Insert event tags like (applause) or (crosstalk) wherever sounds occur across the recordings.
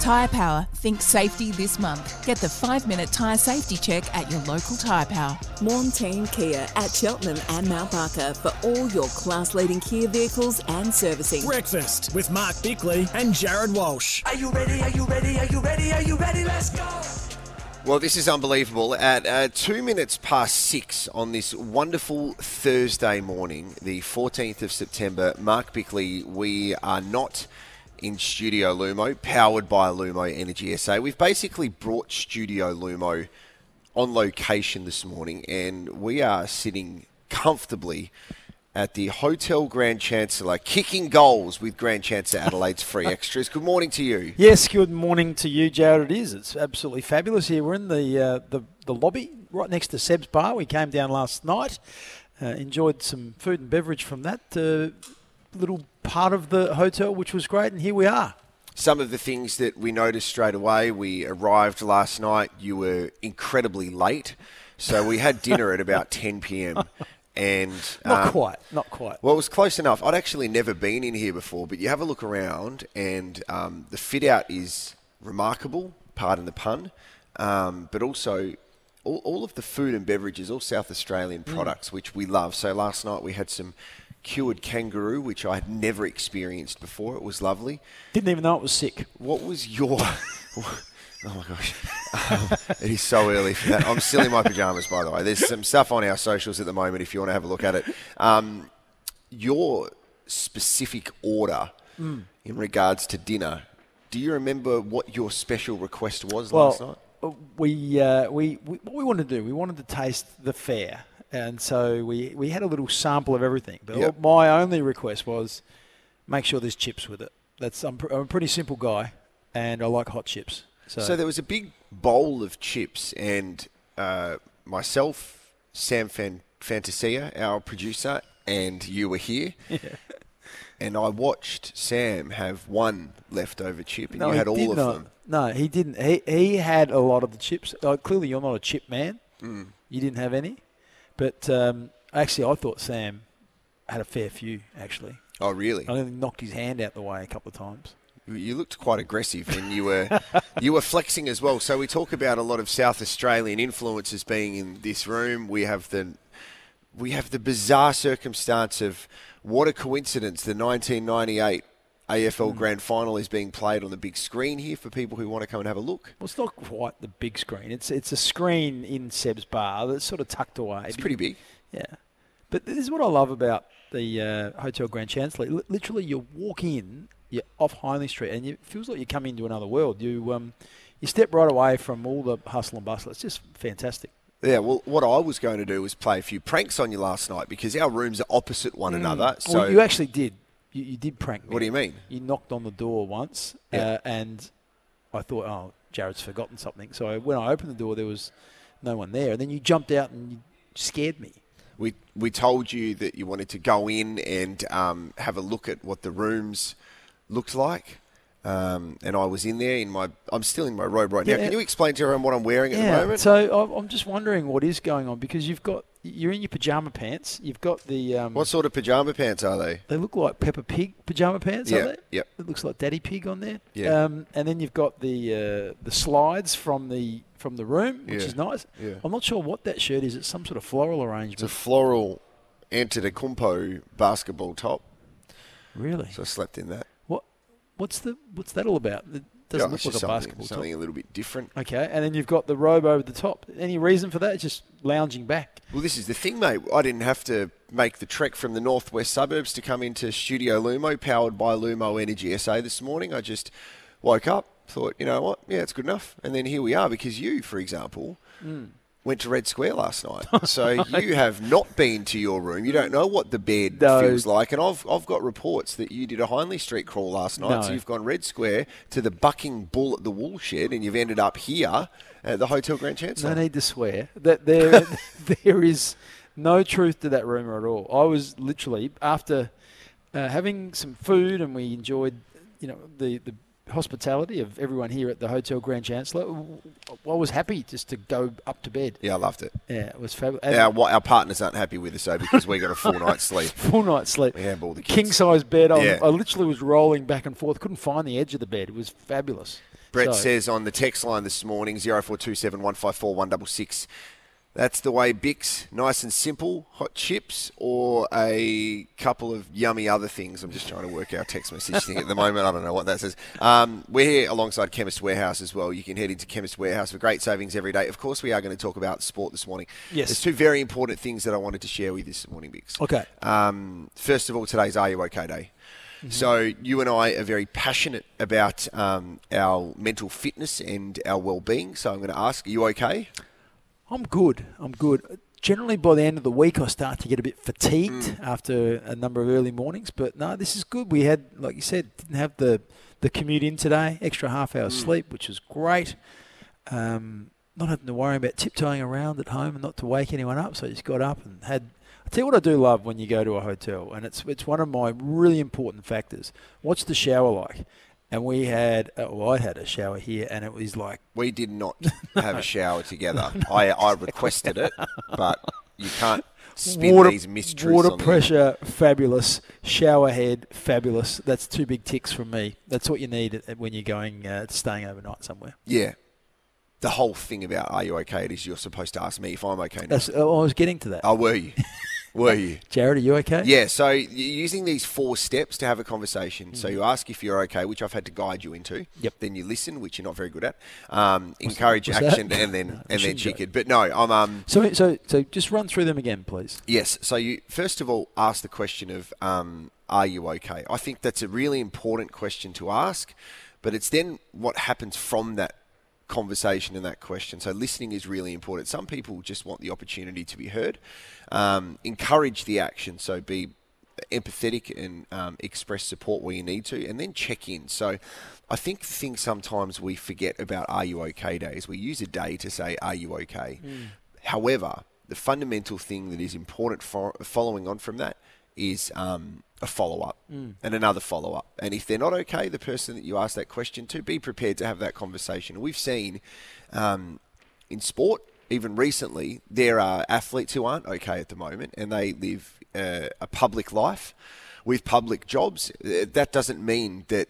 Tyre Power. Think safety this month. Get the five minute tyre safety check at your local Tyre Power. Montane Kia at Cheltenham and Mount Barker for all your class leading Kia vehicles and servicing. Breakfast with Mark Bickley and Jared Walsh. Are you ready? Are you ready? Are you ready? Are you ready? Let's go! Well, this is unbelievable. At uh, two minutes past six on this wonderful Thursday morning, the 14th of September, Mark Bickley, we are not in Studio Lumo, powered by Lumo Energy SA. We've basically brought Studio Lumo on location this morning, and we are sitting comfortably at the Hotel Grand Chancellor, kicking goals with Grand Chancellor Adelaide's free (laughs) extras. Good morning to you. Yes, good morning to you, Jared. It is. It's absolutely fabulous here. We're in the uh, the, the lobby right next to Seb's Bar. We came down last night, uh, enjoyed some food and beverage from that uh, little part of the hotel, which was great, and here we are. Some of the things that we noticed straight away, we arrived last night, you were incredibly late. So we had dinner at about (laughs) 10 p.m. And Not um, quite, not quite. Well, it was close enough. I'd actually never been in here before, but you have a look around, and um, the fit out is remarkable. Pardon the pun, um, but also all, all of the food and beverages, all South Australian products, which we love. So last night we had some cured kangaroo, which I had never experienced before. It was lovely. Didn't even know it was sick. What was your? (laughs) Oh my gosh, um, it is so early for that. I'm still in my pajamas, by the way. There's some stuff on our socials at the moment if you want to have a look at it. Um, your specific order Mm. in regards to dinner. Do you remember what your special request was Well, last night? We, uh, we, we what we wanted to do, we wanted to taste the fare, and so we, we had a little sample of everything. But Yep. my only request was make sure there's chips with it. That's I'm, pr- I'm a pretty simple guy, and I like hot chips. So, So there was a big bowl of chips, and uh, myself, Sam Fan- Fantasia, our producer, and you were here. (laughs) And I watched Sam have one leftover chip, and you had all of not. them. No, he didn't. He he had a lot of the chips. Uh, clearly, you're not a chip man. Mm. You didn't have any, but um, actually, I thought Sam had a fair few. Actually, Oh, really? I think knocked his hand out the way a couple of times. You- looked quite aggressive, and you were (laughs) you were flexing as well. So we talk about a lot of South Australian influences being in this room. We have the we have the bizarre circumstance of what a coincidence. The 1998 Hmm. AFL Grand Final is being played on the big screen here for people who want to come and have a look. Well, it's not quite the big screen. It's it's a screen in Seb's bar that's sort of tucked away. It's pretty big. Yeah, but this is what I love about the uh, Hotel Grand Chancellor. Li- Literally, you walk in, you're off Hindley Street, and it feels like you come into another world. You um, you step right away from all the hustle and bustle. It's just fantastic. Yeah, well, what I was going to do was play a few pranks on you last night because our rooms are opposite one another. So well, you actually did. You, you did prank me. What do you mean? You knocked on the door once, Yeah. uh, and I thought, oh, Jared's forgotten something. So when I opened the door, there was no one there. And then you jumped out and you scared me. We we told you that you wanted to go in and um, have a look at what the rooms looked like, um, and I was in there in my. I'm still in my robe right now. Can you explain to everyone what I'm wearing at the moment? So I'm just wondering what is going on because you've got you're in your pajama pants. You've got the um, what sort of pajama pants are they? they look like Peppa Pig pajama pants, Yeah, are they? yep. It looks like Daddy Pig on there. Yeah. Um, and then you've got the uh, the slides from the from the room, which Yeah, is nice. yeah. I'm not sure what that shirt is. It's some sort of floral arrangement. It's a floral Antetokounmpo basketball top. really? So I slept in that. What what's the what's that all about? It doesn't Yeah, look like a something, basketball top. something a little bit different. Okay, and then you've got the robe over the top. Any reason for that? It's just lounging back. Well, this is the thing, mate. I didn't have to make the trek from the northwest suburbs to come into Studio Lumo, powered by Lumo Energy SA this morning. I just woke up, thought, you know what? Yeah, it's good enough. And then here we are because you, for example, hmm. Went to Red Square last night. (laughs) So you have not been to your room. You don't know what the bed No. feels like. And I've, I've got reports that you did a Hindley Street crawl last night. So you've gone Red Square to the Bucking Bull at the Woolshed and you've ended up here at the Hotel Grand Chancellor. No need to swear. That there, (laughs) there is no truth to that rumor at all. I was literally after uh, having some food, and we enjoyed, you know, the the hospitality of everyone here at the Hotel Grand Chancellor. I was happy just to go up to bed. Yeah, I loved it. Yeah, it was fabulous. Our, our partners aren't happy with us, though, because we got a full (laughs) night's sleep. Full night's sleep. We have all the kids. King size bed. I, was- Yeah. I literally was rolling back and forth. Couldn't find the edge of the bed. It was fabulous. Brett So- says on the text line this morning, 0427 154 166. That's the way Bix, nice and simple, hot chips, or a couple of yummy other things. I'm just trying to work out text message thing at the moment. I don't know what that says. Um, we're here alongside Chemist Warehouse as well. You can head into Chemist Warehouse for great savings every day. Of course, we are going to talk about sport this morning. Yes. There's two very important things that I wanted to share with you this morning, Bix. Okay. Um, first of all, today's Are You OK Day. So you and I are very passionate about um, our mental fitness and our well-being. So I'm going to ask, are you okay? I'm good. I'm good. Generally, by the end of the week, I start to get a bit fatigued after a number of early mornings. But no, this is good. We had, like you said, didn't have the the commute in today. Extra half hour sleep, which was great. Um, not having to worry about tiptoeing around at home and not to wake anyone up. So I just got up and had. I tell you what I do love when you go to a hotel, and it's it's one of my really important factors. What's the shower like? And we had, uh, well, I had a shower here, and it was like We did not (laughs) have a shower together. I, I requested it, but you can't spin water, these mysteries. water pressure, fabulous. Shower head, fabulous. That's two big ticks from me. That's what you need when you're going uh, staying overnight somewhere. Yeah. The whole thing about are you okay is you're supposed to ask me if I'm okay now. That's. Oh, I was getting to that. Oh, were you? (laughs) were you? Jared, are you okay? Yeah, so you're using these four steps to have a conversation. So you ask if you're okay, which I've had to guide you into. Yep. Then you listen, which you're not very good at. Um, encourage that? action, and then (laughs) No, and then chicken. But no, I'm um So, so, so, just run through them again, please. yes. So you first of all ask the question of um, are you okay? I think that's a really important question to ask, but it's then what happens from that conversation and that question. So listening is really important. Some people just want the opportunity to be heard. Um, encourage the action. So be empathetic and um, express support where you need to, and then check in. So I think the thing sometimes we forget about Are You OK days. We use a day to say Are you okay? However, the fundamental thing that is important for following on from that is um, a follow up and another follow up. And if they're not okay, the person that you ask that question to, be prepared to have that conversation. We've seen um, in sport, even recently, there are athletes who aren't okay at the moment and they live uh, a public life with public jobs. Uh, That doesn't mean that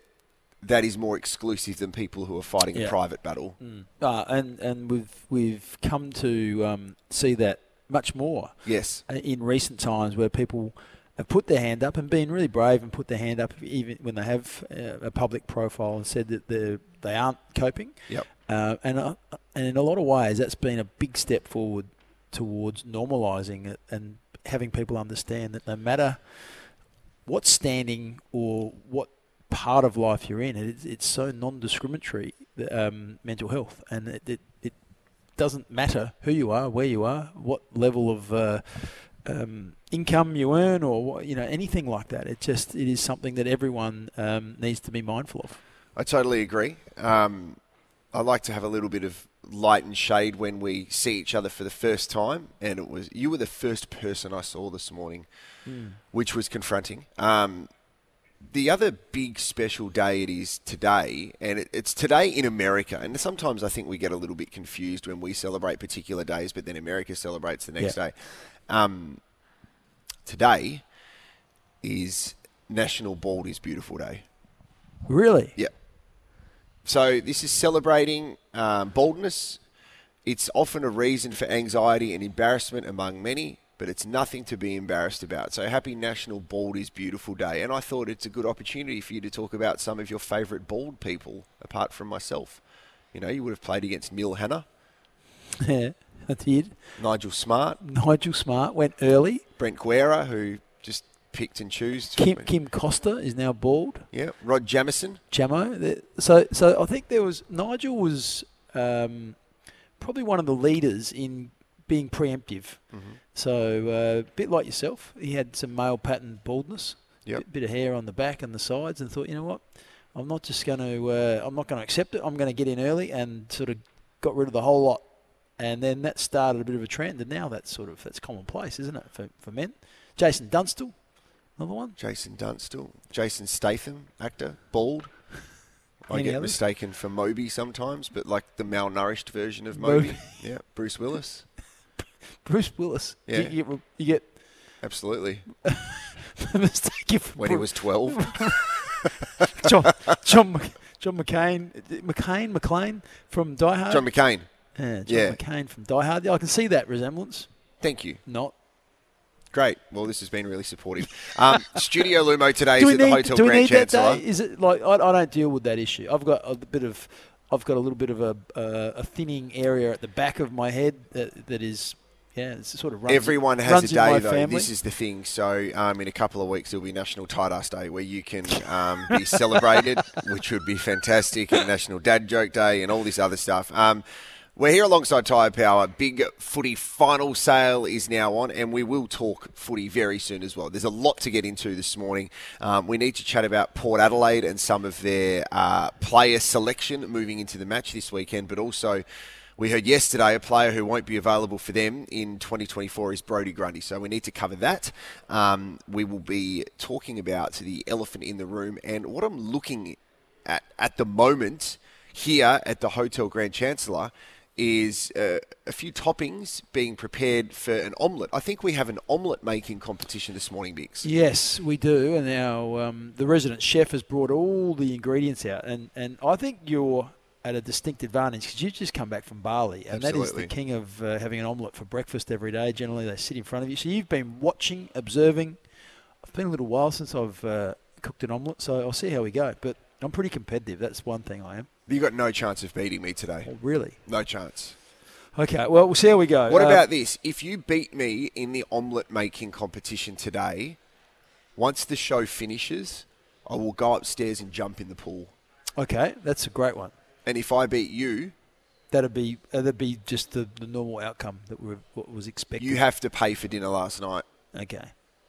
that is more exclusive than people who are fighting a private battle. Uh, and and we've we've come to um, see that much more. Yes. uh, in recent times where people have put their hand up and been really brave and put their hand up even when they have uh, a public profile and said that they they aren't coping. Yep. Uh, and uh, and in a lot of ways, that's been a big step forward towards normalising it and having people understand that no matter what standing or what part of life you're in, it, it's so non-discriminatory um, mental health, and it, it it doesn't matter who you are, where you are, what level of uh, um, income you earn, or you know anything like that. It just it is something that everyone um, needs to be mindful of. I totally agree. Um, I like to have a little bit of light and shade when we see each other for the first time, and it was you were the first person I saw this morning, which was confronting. Um, the other big special day it is today, and it, it's today in America. And sometimes I think we get a little bit confused when we celebrate particular days, but then America celebrates the next Yeah. day. Um, today is National Bald is Beautiful Day. Really? Yeah. So this is celebrating um, baldness. It's often a reason for anxiety and embarrassment among many, but it's nothing to be embarrassed about. So happy National Bald is Beautiful Day. And I thought it's a good opportunity for you to talk about some of your favourite bald people, apart from myself. You know, you would have played against Neil Hanna, Yeah, (laughs) I did. Nigel Smart, Nigel Smart went early. Brent Guerra, who just picked and chose. Kim Kim Costa is now bald. Yeah, Rod Jameson. Jamo. So so I think there was Nigel was um, probably one of the leaders in being preemptive. Mm-hmm. So uh, a bit like yourself, he had some male pattern baldness, Yep. bit, bit of hair on the back and the sides, and thought, you know what, I'm not just going to, uh, I'm not going to accept it. I'm going to get in early and sort of got rid of the whole lot. And then that started a bit of a trend, and now that's sort of that's commonplace, isn't it, for, for men? Jason Dunstall, another one. Jason Dunstall, Jason Statham, actor, bald. I get others? mistaken for Moby sometimes, but like the malnourished version of Moby. Moby. (laughs) yeah, Bruce Willis. Bruce Willis. Yeah. You, you, you get Absolutely. (laughs) mistaken for When he was 12. (laughs) John, John, John McCain, McCain, McClane from Die Hard. John McCain. Yeah, John yeah. McCain from Die Hard. I can see that resemblance. Thank you. Not. Great. Well, this has been really supportive. Um, (laughs) Studio Lumo today is at the need, Hotel Grand need that Chancellor. day? Is it like I, I don't deal with that issue. I've got a bit of, I've got a little bit of a uh, a thinning area at the back of my head that, that is, yeah, it's sort of Everyone has runs a day though. family. This is the thing. So um, in a couple of weeks there'll be National Tight Ass Day where you can um, be (laughs) celebrated, which would be fantastic, and National Dad Joke Day and all this other stuff. Um, we're here alongside Tyre Power. Big footy final sale is now on, and we will talk footy very soon as well. There's a lot to get into this morning. Um, we need to chat about Port Adelaide and some of their uh, player selection moving into the match this weekend, but also we heard yesterday a player who won't be available for them in 2024 is Brodie Grundy. So we need to cover that. Um, we will be talking about the elephant in the room and what I'm looking at at the moment here at the Hotel Grand Chancellor is uh, a few toppings being prepared for an omelette. I think we have an omelette making competition this morning, Bix. Yes, we do, and our um, the resident chef has brought all the ingredients out, and, and I think you're at a distinct advantage because you've just come back from Bali, and that is the king of uh, having an omelette for breakfast every day. Generally, they sit in front of you, so you've been watching, observing. It's been a little while since I've uh, cooked an omelette, so I'll see how we go. But I'm pretty competitive. That's one thing I am. You got no chance of beating me today. Oh, really? No chance. Okay. Well, we'll see how we go. What Uh, about this? If you beat me in the omelette making competition today, once the show finishes, I will go upstairs and jump in the pool. Okay, that's a great one. And if I beat you, That'd be uh, that'd be just the, the normal outcome that we what was expected. you have to pay for dinner last night. Okay.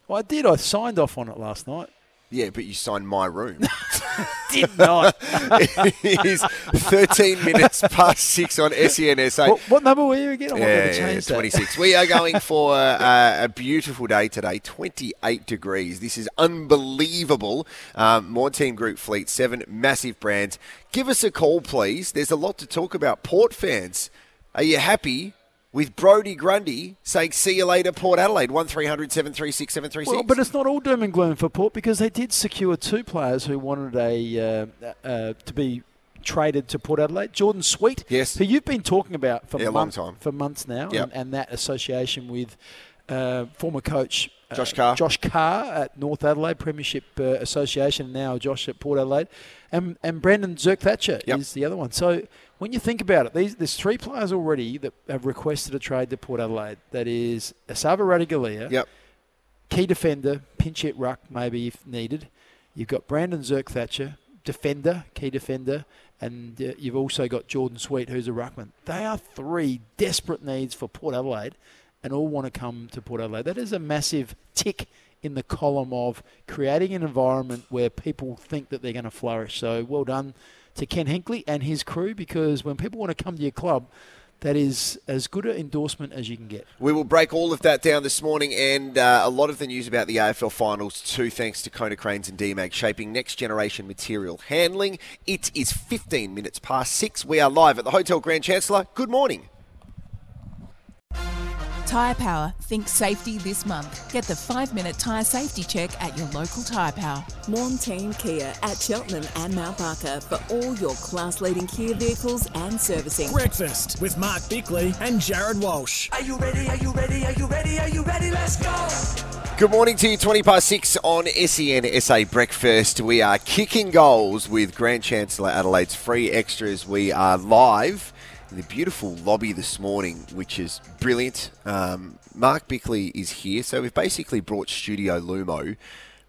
Well, I did. I signed off on it last night. Yeah, but you signed my room. (laughs) (laughs) Did not. (laughs) it is 13 minutes past six on SENSA. what, what number were you again? I might Yeah, yeah, change that. 26. We are going (laughs) for uh, a beautiful day today, 28 degrees. This is unbelievable. Um, more Team Group Fleet, seven massive brands. Give us a call, please. There's a lot to talk about. Port fans, are you happy with Brodie Grundy saying, see you later, Port Adelaide? 1300 736 736. Well, but it's not all doom and gloom for Port because they did secure two players who wanted a uh, uh, to be traded to Port Adelaide. Jordon Sweet, Yes. who you've been talking about for Yeah, a long month- time. for months now, Yep. and, and that association with uh, former coach uh, Josh Carr. Josh Carr at North Adelaide Premiership uh, Association. Now Josh at Port Adelaide, and and Brandon Zerk Thatcher Yep. is the other one. So. When you think about it, these, there's three players already that have requested a trade to Port Adelaide. That is Esava Ratugolea, Yep. key defender, pinch hit ruck maybe if needed. You've got Brandon Zerk Thatcher, defender, key defender, and uh, you've also got Jordon Sweet, who's a ruckman. They are three desperate needs for Port Adelaide, and all want to come to Port Adelaide. That is a massive tick in the column of creating an environment where people think that they're going to flourish. So well done to Ken Hinkley and his crew, because when people want to come to your club. That is as good an endorsement as you can get. We will break all of that down this morning and uh, a lot of the news about the AFL finals too, thanks to Konecranes and Demag, shaping next generation material handling. It is 15 minutes past six. We are live at the Hotel Grand Chancellor. Good morning. Tyre Power, think safety this month. Get the five minute tyre safety check at your local Tyre Power. Montane Kia at Cheltenham and Mount Barker for all your class leading Kia vehicles and servicing. Breakfast with Mark Bickley and Jared Walsh. Are you ready? Are you ready? Are you ready? Are you ready? Let's go. Good morning to you, 20 past 6 on SEN SA Breakfast. We are kicking goals with Grand Chancellor Adelaide's free extras. We are live in the beautiful lobby this morning, which is brilliant. Um, Mark Bickley is here, so we've basically brought Studio Lumo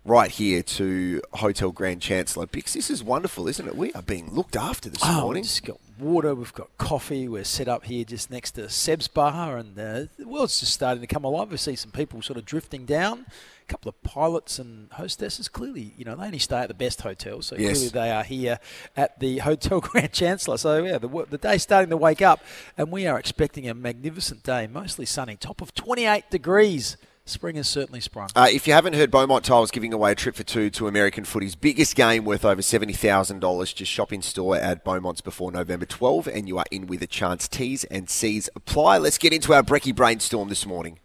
right here to Hotel Grand Chancellor. Bix, this is wonderful, isn't it? We are being looked after this Oh, morning. got water, we've got coffee. We're set up here just next to Seb's Bar, and uh, the world's just starting to come alive. We see some people sort of drifting down. A couple of pilots and hostesses. Clearly, you know, they only stay at the best hotels, so Yes. clearly they are here at the Hotel (laughs) Grand Chancellor. So yeah, the, the day's starting to wake up, and we are expecting a magnificent day, mostly sunny, top of 28 degrees. Spring has certainly sprung. Uh, if you haven't heard, Beaumont Tiles giving away a trip for two to American footy's biggest game worth over $70,000. Just shop in store at Beaumont's before November 12 and you are in with a chance. T's and C's apply. Let's get into our Brecky brainstorm this morning.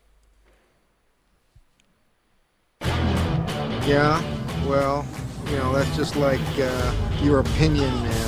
Yeah, well, you know, that's just like uh, your opinion, man.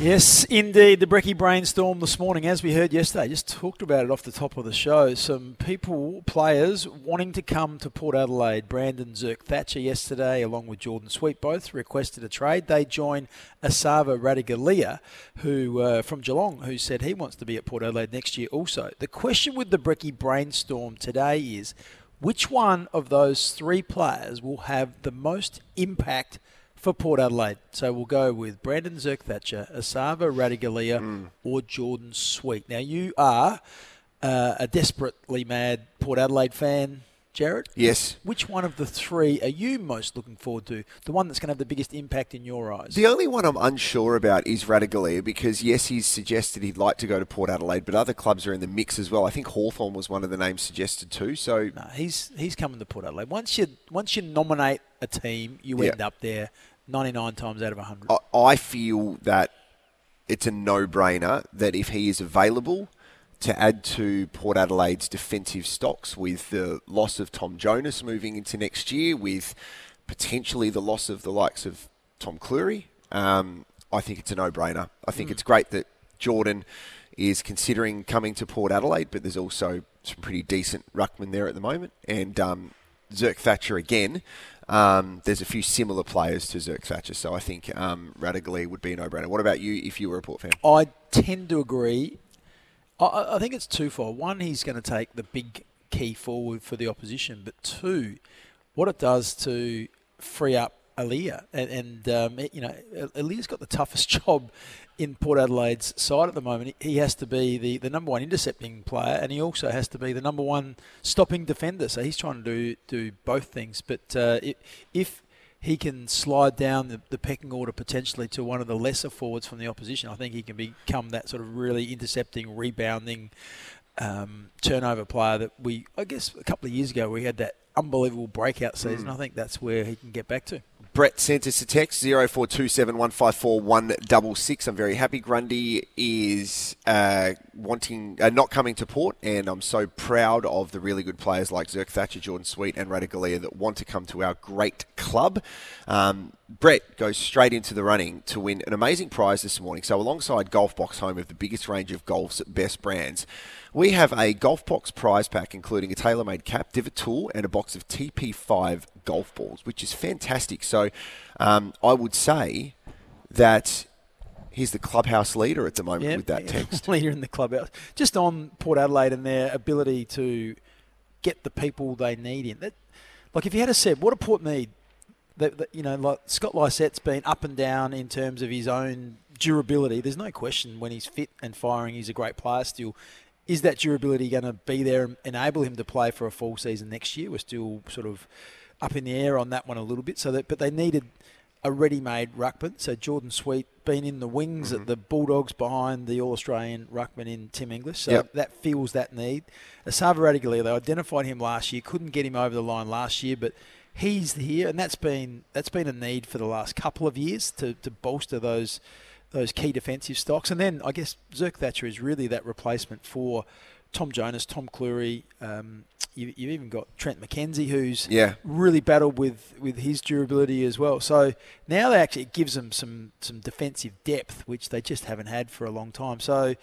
Yes, indeed. The Brecky brainstorm this morning, as we heard yesterday, just talked about it off the top of the show. Some people, players, wanting to come to Port Adelaide. Brandon Zerk Thatcher yesterday, along with Jordon Sweet, both requested a trade. They join Esava Ratugolea, who uh, from Geelong, who said he wants to be at Port Adelaide next year also. The question with the Brecky brainstorm today is which one of those three players will have the most impact for Port Adelaide. So we'll go with Brandon Zerk Thatcher, Esava Ratugolea, or Jordon Sweet. Now, you are uh, a desperately mad Port Adelaide fan, Jared. Yes. Which one of the three are you most looking forward to? The one that's going to have the biggest impact in your eyes? The only one I'm unsure about is Ratugolea because, yes, he's suggested he'd like to go to Port Adelaide, but other clubs are in the mix as well. I think Hawthorn was one of the names suggested too. So, No, he's he's coming to Port Adelaide. Once you once you nominate a team, you Yeah. end up there 99 times out of 100. I- I feel that it's a no-brainer that if he is available to add to Port Adelaide's defensive stocks with the loss of Tom Jonas moving into next year, with potentially the loss of the likes of Tom Clurey, um, I think it's a no-brainer. I think it's great that Jordon is considering coming to Port Adelaide, but there's also some pretty decent ruckman there at the moment, and um, Zerk Thatcher again. Um, there's a few similar players to Zerk Thatcher, so I think um, would be a no-brainer. What about you if you were a Port fan? I tend to agree. I- I, think it's twofold. One, he's going to take the big key forward for the opposition, but two, what it does to free up Aliir, and, and um, you know, Aliir's got the toughest (laughs) job in Port Adelaide's side at the moment. He has to be the, the number one intercepting player, and he also has to be the number one stopping defender. So he's trying to do do both things. But uh, i if he can slide down the, the pecking order potentially to one of the lesser forwards from the opposition. I think he can become that sort of really intercepting, rebounding, um, turnover player that we, I guess, a couple of years ago we had that unbelievable breakout season. I think that's where he can get back to. Brett sent us a text 0427 154 166. I'm very happy. Grundy is uh, wanting uh, not coming to Port, and I'm so proud of the really good players like Zerk Thatcher, Jordon Sweet, and Ratugolea that want to come to our great club. Um, Brett goes straight into the running to win an amazing prize this morning. So, alongside Golf Box, home of the biggest range of golf's best brands, we have a Golf Box prize pack, including a tailor-made cap, divot tool, and a box of TP5 golf balls, which is fantastic. So, um, I would say that he's the clubhouse leader at the moment with that yeah, text. (laughs) leader in the clubhouse. Just on Port Adelaide and their ability to get the people they need in. That, like if you had a said, what do Port need? That, that, you know, like Scott Lycett's been up and down in terms of his own durability. There's no question when he's fit and firing, he's a great player still. Is that durability going to be there and enable him to play for a full season next year? We're still sort of up in the air on that one a little bit. So that, but they needed a ready-made ruckman. So Jordon Sweet been in the wings Mm-hmm. at the Bulldogs behind the All-Australian ruckman in Tim English. So Yep. that feels that need. Esava Ratugolea, they identified him last year, couldn't get him over the line last year, but he's here, and that's been that's been a need for the last couple of years to, to bolster those those key defensive stocks. And then I guess Zerk Thatcher is really that replacement for Tom Jonas, Tom Clurey. Um, you, you've even got Trent McKenzie, who's Yeah. really battled with, with his durability as well. So now they actually it gives them some some defensive depth, which they just haven't had for a long time. So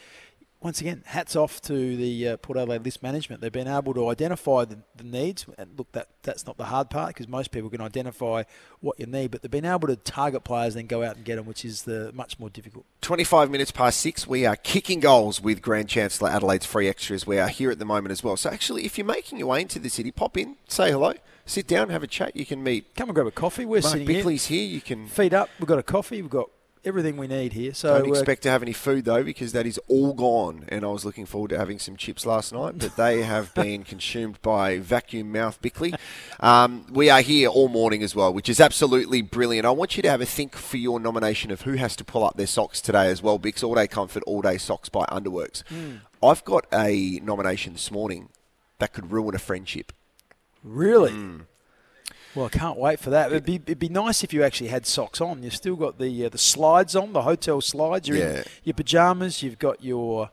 once again, hats off to the uh, Port Adelaide list management. They've been able to identify the, the needs. And look, that that's not the hard part because most people can identify what you need, but they've been able to target players and then go out and get them, which is the much more difficult. 25 minutes past six, we are kicking goals with Grand Chancellor Adelaide's free extras. We are here at the moment as well. So, actually, if you're making your way into the city, pop in, say hello, sit down, have a chat. You can meet. Come and grab a coffee. We're Mark sitting Bickley's here. You can. feed up. We've got a coffee. We've got everything we need here. So Don't uh, expect to have any food though, because that is all gone. And I was looking forward to having some chips last night, but they (laughs) have been consumed by vacuum mouth Bickley. Um, we are here all morning as well, which is absolutely brilliant. I want you to have a think for your nomination of who has to pull up their socks today as well. Bix All Day Comfort, All Day Socks by Underworks. I've got a nomination this morning that could ruin a friendship. Really? Hmm. Well, I can't wait for that. It'd be, it'd be nice if you actually had socks on. You've still got the uh, the slides on, the hotel slides. You're Yeah. in your pajamas. You've got your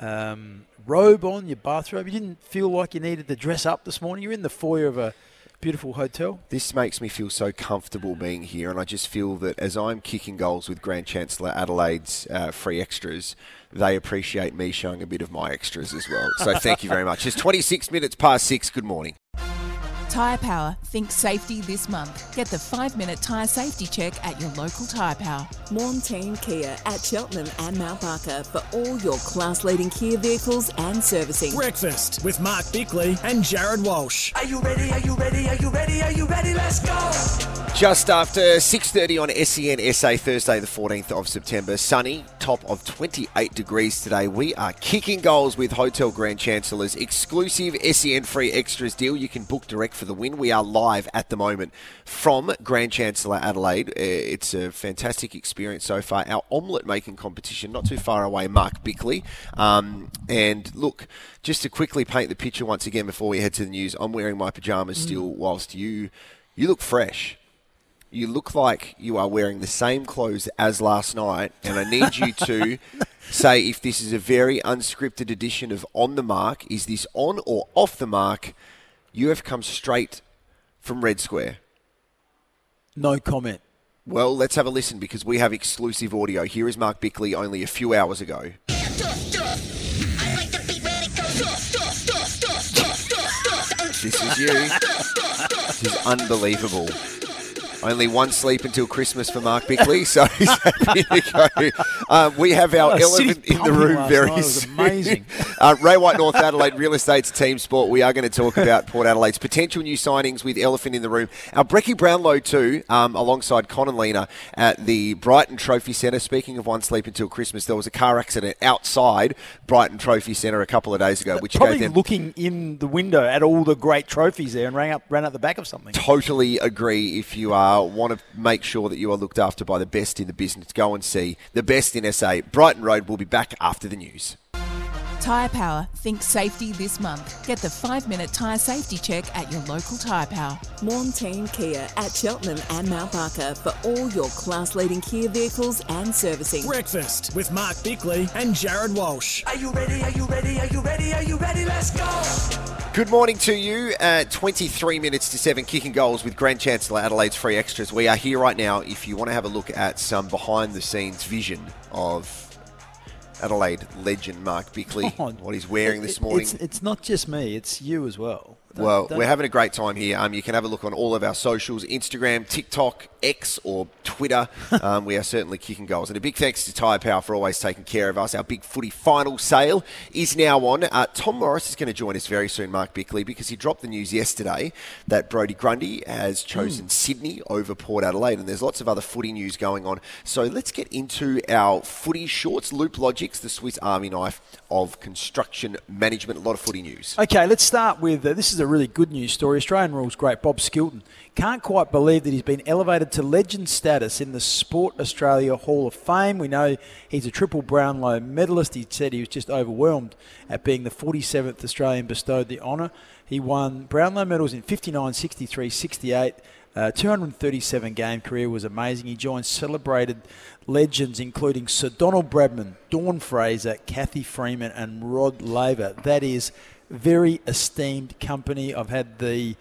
um, robe on, your bathrobe. You didn't feel like you needed to dress up this morning. You're in the foyer of a beautiful hotel. This makes me feel so comfortable being here, and I just feel that as I'm kicking goals with Grand Chancellor Adelaide's uh, free extras, they appreciate me showing a bit of my extras as well. So thank you very much. It's 26 minutes past six. Good morning. Tyre Power, think safety this month. Get the five minute tyre safety check at your local Tyre Power. Montane Kia at Cheltenham and Mount Barker for all your class leading Kia vehicles and servicing. Breakfast with Mark Bickley and Jared Walsh. Are you ready? Are you ready? Are you ready? Are you ready? Let's go. Just after 6.30 on SEN SA, Thursday the 14th of September. Sunny, top of 28 degrees today. We are kicking goals with Hotel Grand Chancellor's exclusive SEN free extras deal. You can book direct for the win. We are live at the moment from Grand Chancellor Adelaide. Uh, It's a fantastic experience so far. Our omelette making competition, not too far away, Mark Bickley. Um, and look, just to quickly paint the picture once again before we head to the news, I'm wearing my pajamas still whilst you you look fresh you look like you are wearing the same clothes as last night, and I need you to (laughs) say if this is a very unscripted edition of On the Mark. Is this on or off the mark? You have come straight from Red Square. No comment. Well, let's have a listen because we have exclusive audio. Here is Mark Bickley only a few hours ago. This is you. This is unbelievable. Only one sleep until Christmas for Mark Bickley, so he's happy to go. Um, we have our Oh, elephant in the room very night. It was soon. amazing. (laughs) uh, Ray White North Adelaide Real Estate's team sport. We are going to talk about Port Adelaide's potential new signings with Elephant in the Room. Our Brecky Brownlow too, um, alongside Con and Lena at the Brighton Trophy Centre. Speaking of one sleep until Christmas, there was a car accident outside Brighton Trophy Centre a couple of days ago, which Probably gave them looking in the window at all the great trophies there and ran up ran up the back of something. totally agree. If you uh, want to make sure that you are looked after by the best in the business, go and see the best in SA. Brighton Road will be back after the news. Tyre Power, think safety this month. Get the five minute tyre safety check at your local Tyre Power. Montane Kia at Cheltenham and Mount Barker for all your class leading Kia vehicles and servicing. Breakfast with Mark Bickley and Jared Walsh. Are you ready? Are you ready? Are you ready? Are you ready? Let's go. Good morning to you. Uh, 23 minutes to 7, kicking goals with Grand Chancellor Adelaide's free extras. We are here right now if you want to have a look at some behind the scenes vision of Adelaide legend Mark Bickley, what he's wearing this morning. It's, it's not just me; it's you as well. Don't- Well, don't- we're having a great time here. Um, you can have a look on all of our socials Instagram, TikTok, X, or Twitter. um, we are certainly kicking goals. And a big thanks to Tyre Power for always taking care of us. Our big footy final sale is now on. Uh, Tom Morris is going to join us very soon, Mark Bickley, because he dropped the news yesterday that Brodie Grundy has chosen Sydney over Port Adelaide. And there's lots of other footy news going on. So let's get into our footy shorts. Loop Logics, the Swiss Army knife of construction management. A lot of footy news. Okay, let's start with uh, this is a really good news story. Australian rules great Bob Skilton can't quite believe that he's been elevated to legend status in the Sport Australia Hall of Fame. We know he's a triple Brownlow medalist. He said he was just overwhelmed at being the 47th Australian bestowed the honour. He won Brownlow medals in 59, 63, 68. Uh, 237 game career was amazing. He joined celebrated legends including Sir Donald Bradman, Dawn Fraser, Kathy Freeman, and Rod Laver. That is very esteemed company. I've had the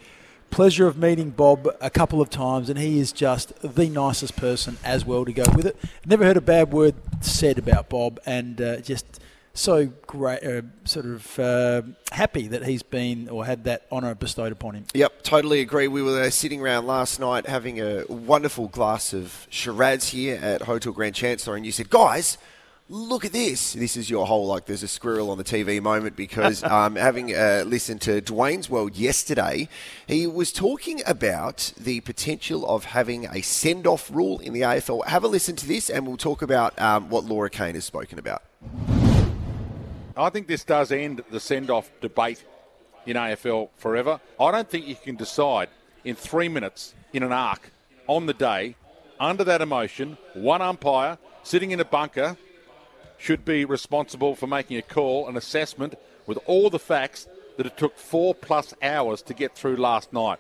pleasure of meeting Bob a couple of times, and he is just the nicest person as well to go with it. Never heard a bad word said about Bob, and uh, just so great, uh, sort of uh, happy that he's been or had that honour bestowed upon him. Yep, totally agree. We were sitting around last night having a wonderful glass of Shiraz here at Hotel Grand Chancellor, and you said, guys, look at this. This is your whole, like, there's a squirrel on the TV moment because (laughs) um, having uh, listened to Dwayne's World yesterday, he was talking about the potential of having a send off rule in the AFL. Have a listen to this, and we'll talk about um, what Laura Kane has spoken about. I think this does end the send off debate in AFL forever. I don't think you can decide in three minutes in an arc on the day, under that emotion, one umpire sitting in a bunker should be responsible for making a call, an assessment with all the facts that it took four plus hours to get through last night.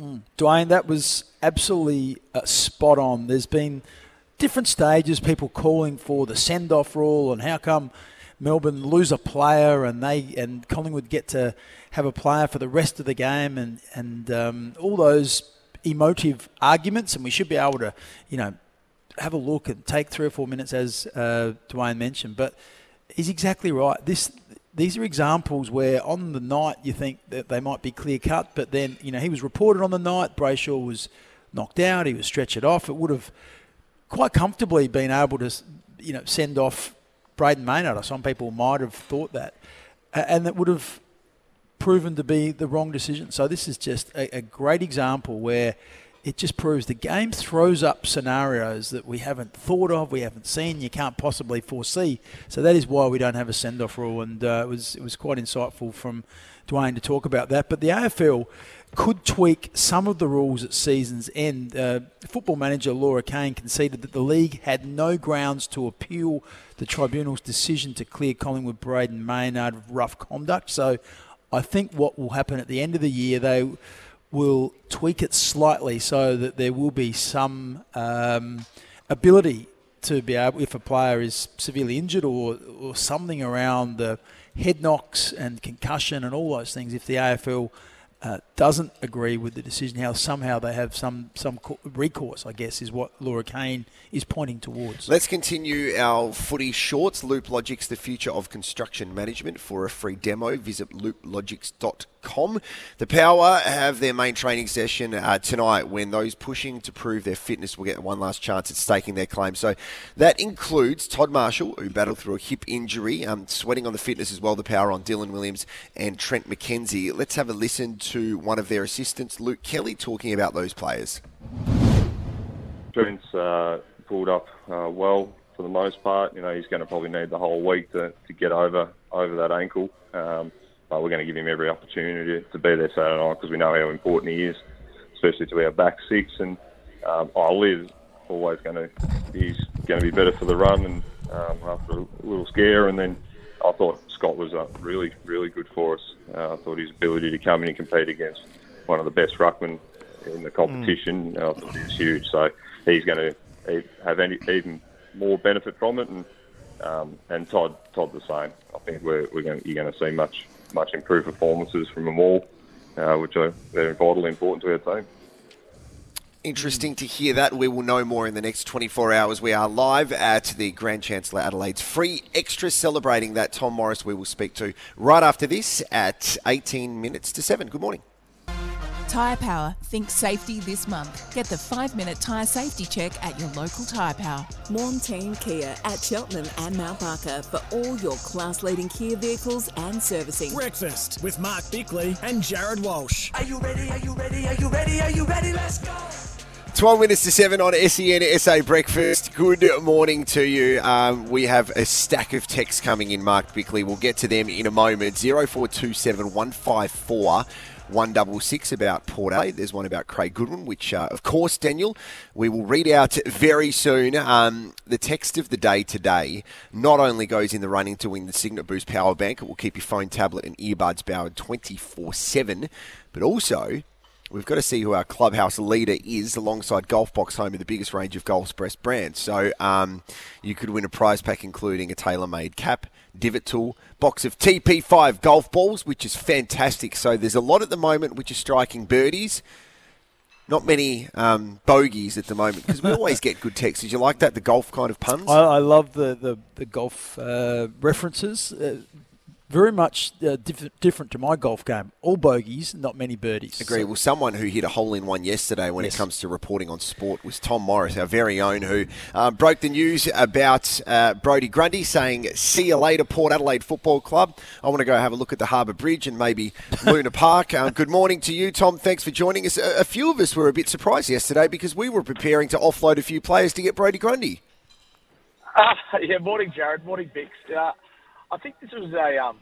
Mm. Dwayne, that was absolutely uh, spot on. There's been different stages, people calling for the send off rule and how come Melbourne lose a player and they and Collingwood get to have a player for the rest of the game and and um, all those emotive arguments and we should be able to you know have a look and take three or four minutes as uh, Dwayne mentioned but he's exactly right this these are examples where on the night you think that they might be clear cut but then you know he was reported on the night Brayshaw was knocked out he was stretched off it would have quite comfortably been able to, you know, send off Brayden Maynard. Some people might have thought that, and that would have proven to be the wrong decision. So this is just a, a great example where it just proves the game throws up scenarios that we haven't thought of, we haven't seen, you can't possibly foresee. So that is why we don't have a send-off rule, and uh, it was it was quite insightful from Dwayne to talk about that. But the AFL could tweak some of the rules at season's end. Uh, football manager Laura Kane conceded that the league had no grounds to appeal the tribunal's decision to clear Collingwood Brayden Maynard of rough conduct. So I think what will happen at the end of the year, they will tweak it slightly so that there will be some um, ability to be able, if a player is severely injured or, or something around the head knocks and concussion and all those things, if the AFL uh, doesn't agree with the decision, how somehow they have some some recourse, I guess, is what Laura Kane is pointing towards. Let's continue our footy shorts. Loop Logic's the future of construction management. For a free demo, visit looplogics.com. The Power have their main training session uh, tonight when those pushing to prove their fitness will get one last chance at staking their claim. So that includes Todd Marshall, who battled through a hip injury, um, sweating on the fitness as well, the Power on Dylan Williams and Trent McKenzie. Let's have a listen to one of their assistants, Luke Kelly, talking about those players. Trent's uh, pulled up uh, well for the most part. You know, he's going to probably need the whole week to, to get over over that ankle. Um, but we're going to give him every opportunity to be there Saturday night because we know how important he is, especially to our back six. And um, Liz always going to he's going to be better for the run and um, after a little scare. And then I thought Scott was uh, really really good for us. Uh, I thought his ability to come in and compete against one of the best ruckmen in the competition mm. uh, is huge. So he's going to have any, even more benefit from it, and um, and Todd Todd the same. I think we're, we're going you're going to see much much improved performances from them all, uh, which are very vitally important to our team. Interesting to hear that. We will know more in the next 24 hours. We are live at the Grand Chancellor Adelaide's free extra celebrating that Tom Morris we will speak to right after this at 18 minutes to 7. Good morning. Tyre Power. Think safety this month. Get the five minute tyre safety check at your local Tyre Power. Montane Kia at Cheltenham and Mount Barker for all your class leading Kia vehicles and servicing. Breakfast with Mark Bickley and Jared Walsh. Are you ready? Are you ready? Are you ready? Are you ready? Let's go. 12 minutes to 7 on SEN SA Breakfast. Good morning to you. Um, we have a stack of texts coming in, Mark Bickley. We'll get to them in a moment. 0427 154 166 about Port Adelaide. There's one about Craig Goodwin, which, uh, of course, Daniel, we will read out very soon. Um, the text of the day today not only goes in the running to win the Cygnett Boost Power Bank, it will keep your phone, tablet, and earbuds powered 24 7, but also We've got to see who our clubhouse leader is alongside Golf Box, home of the biggest range of Golf's best brands. So um, you could win a prize pack including a tailor made cap, divot tool, box of TP5 golf balls, which is fantastic. So there's a lot at the moment which are striking birdies. not many um, bogeys at the moment because we always get good texts. Did you like that? The golf kind of puns. I, I love the the, the golf uh, references. Uh, very much uh, diff- different to my golf game. All bogeys, not many birdies. Agree. So- Well, someone who hit a hole in one yesterday when Yes. it comes to reporting on sport was Tom Morris, our very own, who uh, broke the news about uh, Brodie Grundy saying, See you later, Port Adelaide Football Club. I want to go have a look at the Harbour Bridge and maybe (laughs) Luna Park. Um, good morning to you, Tom. Thanks for joining us. A, a few of us were a bit surprised yesterday because we were preparing to offload a few players to get Brodie Grundy. Uh, (laughs) yeah, morning, Jared. Morning, Bix. Uh, I think this was a um,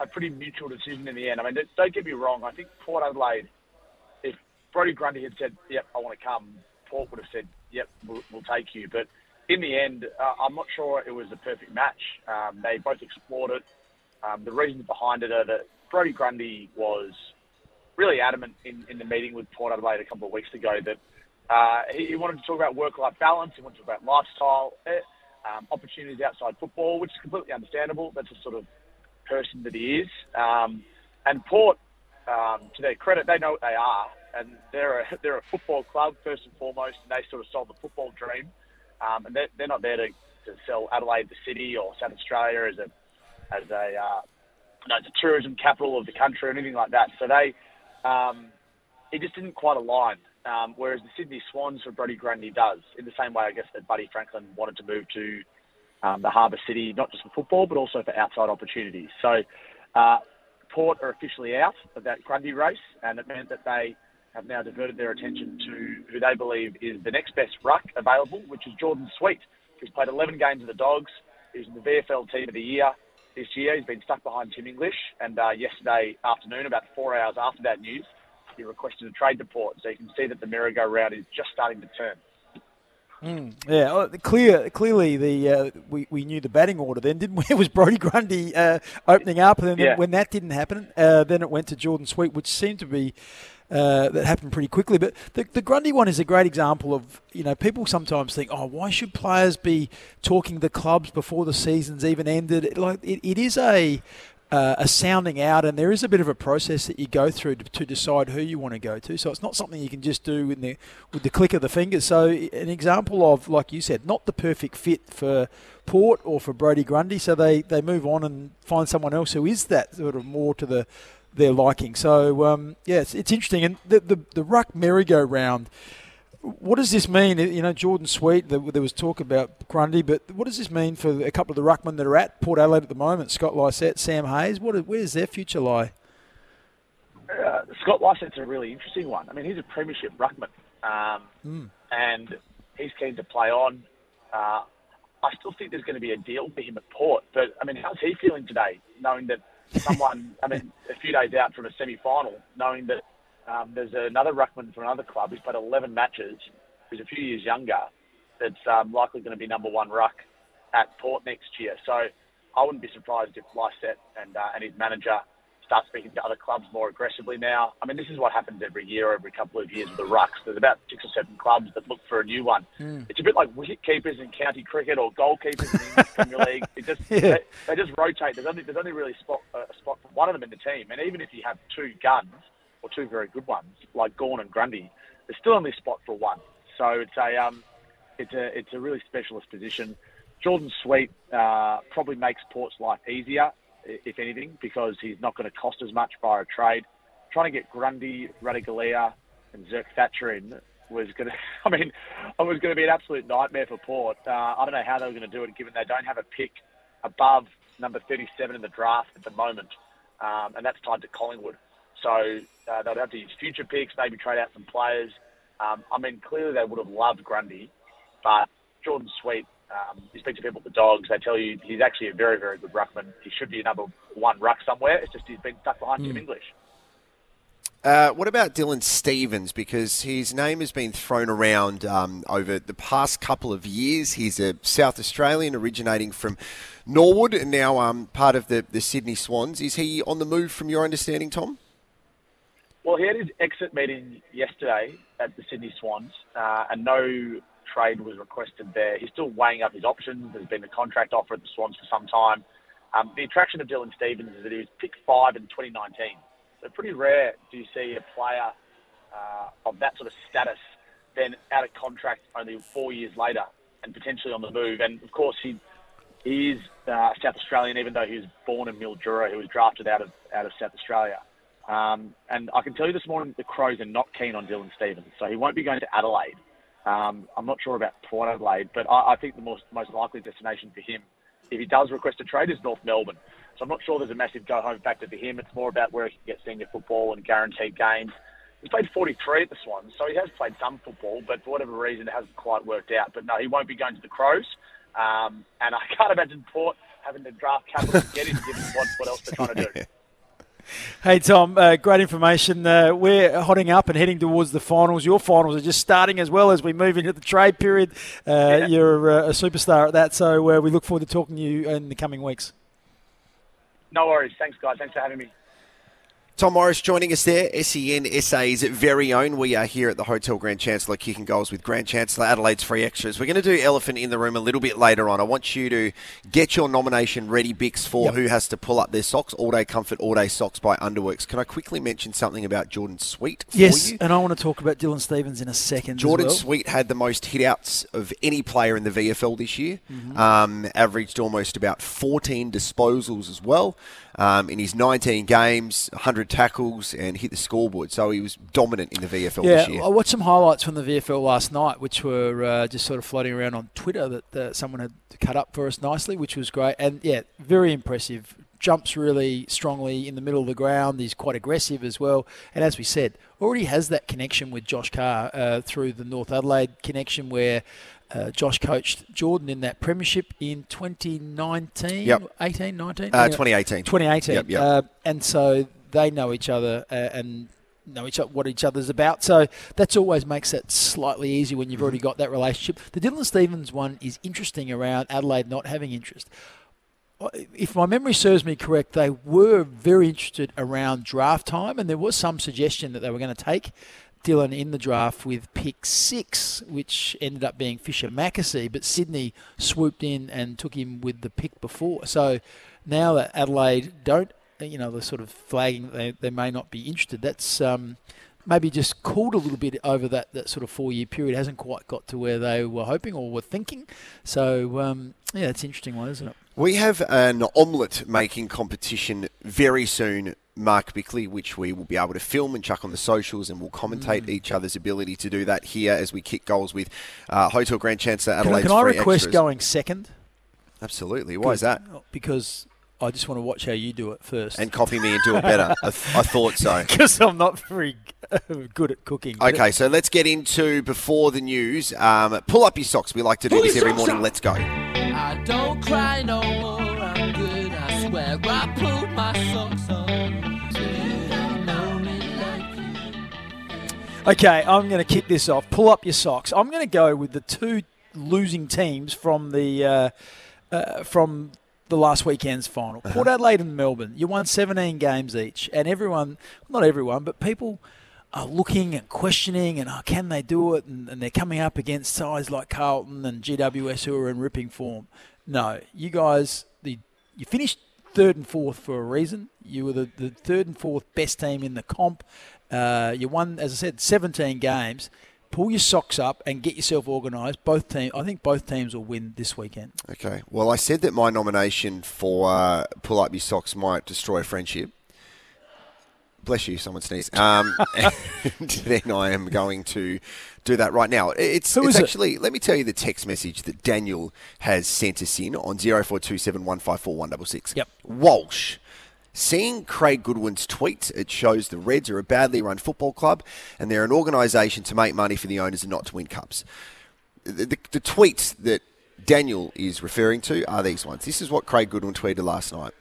a pretty mutual decision in the end. I mean, don't- get me wrong. I think Port Adelaide, if Brodie Grundy had said, "Yep, I want to come," Port would have said, "Yep, we'll, we'll take you." But in the end, uh, I'm not sure it was a perfect match. Um, they both explored it. Um, the reasons behind it are that Brodie Grundy was really adamant in, in the meeting with Port Adelaide a couple of weeks ago that uh, he, he wanted to talk about work-life balance. He wanted to talk about lifestyle, eh, um, opportunities outside football, which is completely understandable. That's the sort of person that he is. Um, and Port, um, to their credit, they know what they are, and they're a, (laughs) they're a football club first and foremost, and they sort of sold the football dream. Um, and they're, they're not there to, to sell Adelaide, the city, or South Australia as a as a uh, know, the tourism capital of the country or anything like that. So they, um, it just didn't quite align. Um, whereas the Sydney Swans for Brodie Grundy does, in the same way, I guess, that Buddy Franklin wanted to move to um, the Harbour City, not just for football, but also for outside opportunities. So uh, Port are officially out of that Grundy race, and it meant that they have now diverted their attention to who they believe is the next best ruck available, which is Jordon Sweet, who's played 11 games with the Dogs. He's in the VFL Team of the Year this year. He's been stuck behind Tim English, and uh, yesterday afternoon, about four hours after that news, he requested a trade to Port. So you can see that the merry-go-round is just starting to turn. Mm, yeah, oh, clear. Clearly, the uh, we, we knew the batting order then, didn't we? (laughs) It was Brodie Grundy uh, opening up, and then Yeah. when that didn't happen, uh, then it went to Jordon Sweet, which seemed to be uh, that happened pretty quickly. But the, the Grundy one is a great example of you know people sometimes think, oh, why should players be talking to clubs before the season's even ended? Like it, it is a uh, a sounding out, and there is a bit of a process that you go through to, to decide who you want to go to. So it's not something you can just do in the, with the click of the fingers. So an example of, like you said, not the perfect fit for Port or for Brodie Grundy. So they, they move on and find someone else who is that sort of more to the their liking. So um, yeah, it's, it's interesting. And the the, the ruck merry-go-round. What does this mean? You know, Jordon Sweet, there there was talk about Grundy, but what does this mean for a couple of the ruckmen that are at Port Adelaide at the moment? Scott Lycett, Sam Hayes. What, where does their future lie? Uh, Scott Lycett's a really interesting one. I mean, he's a premiership ruckman, um, Mm. and he's keen to play on. Uh, I still think there's going to be a deal for him at Port, but I mean, how's he feeling today, knowing that someone, I mean, a few days out from a semi-final, knowing that um, there's another ruckman from another club who's played 11 matches, who's a few years younger, that's um, likely going to be number one ruck at Port next year. So I wouldn't be surprised if Lycett and, uh, and his manager start speaking to other clubs more aggressively now. I mean, this is what happens every year, every couple of years with the rucks. There's about six or seven clubs that look for a new one. Mm. It's a bit like wicket keepers in county cricket or goalkeepers in the Premier League. It just (laughs) Yeah. they, they just rotate. There's only there's only really spot, uh, a spot for one of them in the team. And even if you have two guns or two very good ones like Gawn and Grundy, there's still only spot for one. So it's a um, it's a it's a really specialist position. Jordon Sweet uh, probably makes Port's life easier, if anything, because he's not going to cost as much via a trade. Trying to get Grundy, Ratugolea, and Zerk Thatcher in was going (laughs) to, I mean, it was going to be an absolute nightmare for Port. Uh, I don't know how they were going to do it, given they don't have a pick above number 37 in the draft at the moment, um, and that's tied to Collingwood. So uh, they'd have to use future picks, maybe trade out some players. Um, I mean, clearly they would have loved Grundy, but Jordon Sweet, um, you speak to people at the Dogs, they tell you he's actually a very, very good ruckman. He should be a number one ruck somewhere. It's just he's been stuck behind Tim English. Uh, what about Dylan Stephens? Because his name has been thrown around um, over the past couple of years. He's a South Australian originating from Norwood and now um, part of the, the Sydney Swans. Is he on the move from your understanding, Tom? Well, he had his exit meeting yesterday at the Sydney Swans, uh, and no trade was requested there. He's still weighing up his options. There's been a contract offer at the Swans for some time. Um, the attraction of Dylan Stephens is that he was picked five in 2019. So pretty rare do you see a player uh, of that sort of status, then out of contract only four years later and potentially on the move. And of course, he he is uh, South Australian, even though he was born in Mildura. He was drafted out of out of South Australia. Um, and I can tell you this morning, the Crows are not keen on Dylan Stephens, so he won't be going to Adelaide. Um, I'm not sure about Port Adelaide, but I, I think the most most likely destination for him, if he does request a trade, is North Melbourne. So I'm not sure there's a massive go home factor for him. It's more about where he can get senior football and guaranteed games. He's played 43 at the Swans, so he has played some football, but for whatever reason, it hasn't quite worked out. But no, he won't be going to the Crows. Um, and I can't imagine Port having to draft capital to get him, given what, what else they're trying to do. (laughs) (laughs) Hey Tom, uh, great information. Uh, we're hotting up and heading towards the finals. Your finals are just starting as well as we move into the trade period. Uh, yeah. You're uh, a superstar at that, so uh, we look forward to talking to you in the coming weeks. No worries. Thanks, guys. Thanks for having me. Tom Morris joining us there, SEN SA's very own. We are here at the Hotel Grand Chancellor kicking goals with Grand Chancellor Adelaide's free extras. We're going to do Elephant in the Room a little bit later on. I want you to get your nomination ready, Bix, for yep. who has to pull up their socks. All Day Comfort, All Day Socks by Underworks. Can I quickly mention something about Jordon Sweet? yes, you? and I want to talk about Dylan Stephens in a second. Jordon well. Sweet had the most hitouts of any player in the VFL this year, mm-hmm. um, averaged almost about 14 disposals as well um, in his 19 games, 100 tackles, and hit the scoreboard. So he was dominant in the VFL yeah, this year. I watched some highlights from the VFL last night, which were uh, just sort of floating around on Twitter that uh, someone had cut up for us nicely, which was great. And yeah, very impressive. Jumps really strongly in the middle of the ground. He's quite aggressive as well. And as we said, already has that connection with Josh Carr uh, through the North Adelaide connection where uh, Josh coached Jordon in that premiership in 2019, yep. 18, 19? Uh, 2018. 2018. Yep, yep. Uh, and so they know each other uh, and know each what each other's about. So that's always makes it slightly easier when you've already got that relationship. The Dylan Stephens one is interesting around Adelaide not having interest. If my memory serves me correct, they were very interested around draft time, and there was some suggestion that they were going to take Dylan in the draft with pick six, which ended up being Fischer McAsey, but Sydney swooped in and took him with the pick before. So now that Adelaide don't, you know, they're sort of flagging they, they may not be interested. That's um, maybe just cooled a little bit over that, that sort of four year period. It hasn't quite got to where they were hoping or were thinking. So, um, yeah, it's an interesting one, isn't it? We have an omelette making competition very soon Mark Bickley, which we will be able to film and chuck on the socials, and we'll commentate mm. each other's ability to do that here as we kick goals with uh, Hotel Grand Chancellor Adelaide. Can, I, can I request extras. going second? Absolutely. Why is that? Because I just want to watch how you do it first. And copy me and do it better. (laughs) I, th- I thought so. Because I'm not very (laughs) good at cooking. Okay, so let's get into before the news. Um, pull up your socks. We like to do pull this every morning. Up. Let's go. I don't cry no more. I'm good. I swear I pulled my socks Okay, I'm going to kick this off. Pull up your socks. I'm going to go with the two losing teams from the uh, uh, from the last weekend's final. Uh-huh. Port Adelaide and Melbourne. You won 17 games each, and everyone, not everyone, but people are looking and questioning and oh, can they do it? And, and, they're coming up against sides like Carlton and GWS who are in ripping form. No, you guys, the you finished third and fourth for a reason. You were the, the third and fourth best team in the comp. Uh, you won, as I said, 17 games. Pull your socks up and get yourself organised. Both teams, I think both teams will win this weekend. Okay. Well, I said that my nomination for uh, pull up your socks might destroy friendship. Bless you, someone sneezed. Um, (laughs) (laughs) then I am going to do that right now. It's, it's actually, it? let me tell you the text message that Daniel has sent us in on 0427 154 Yep. Walsh Seeing Craig Goodwin's tweets, it shows the Reds are a badly run football club and they're an organisation to make money for the owners and not to win cups. The, the, the tweets that Daniel is referring to are these ones. This is what Craig Goodwin tweeted last night.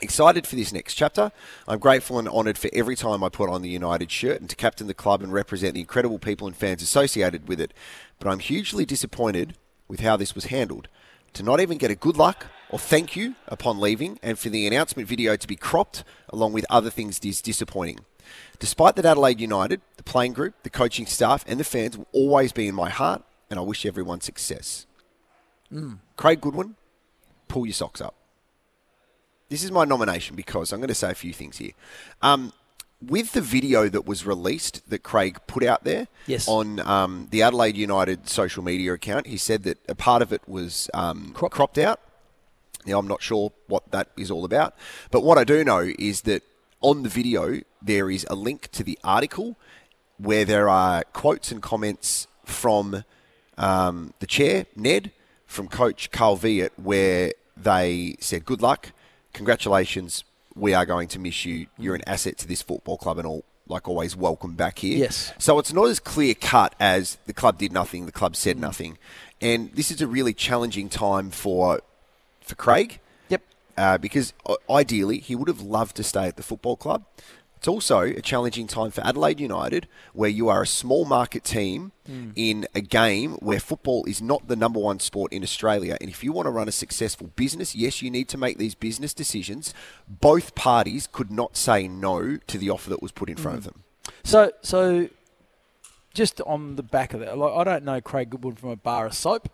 Excited for this next chapter. I'm grateful and honoured for every time I put on the United shirt and to captain the club and represent the incredible people and fans associated with it. But I'm hugely disappointed with how this was handled to not even get a good luck or thank you upon leaving, and for the announcement video to be cropped along with other things is disappointing. Despite that, Adelaide United, the playing group, the coaching staff, and the fans will always be in my heart, and I wish everyone success. Mm. Craig Goodwin, pull your socks up. This is my nomination because I'm going to say a few things here. Um, with the video that was released that Craig put out there Yes. on um, the Adelaide United social media account, he said that a part of it was um, cropped out. Now, I'm not sure what that is all about, but what I do know is that on the video there is a link to the article where there are quotes and comments from um, the chair, Ned, from coach Carl Veart, where they said, Good luck, congratulations, we are going to miss you. You're an asset to this football club and all. Like always, welcome back here. Yes. So it's not as clear cut as the club did nothing, the club said nothing, and this is a really challenging time for for Craig. Yep. Uh, because uh, ideally, he would have loved to stay at the football club. It's also a challenging time for Adelaide United, where you are a small market team Mm. in a game where football is not the number one sport in Australia. And if you want to run a successful business, yes, you need to make these business decisions. Both parties could not say no to the offer that was put in front of Mm. them. So, so just on the back of that, like, I don't know Craig Goodwin from a bar of soap,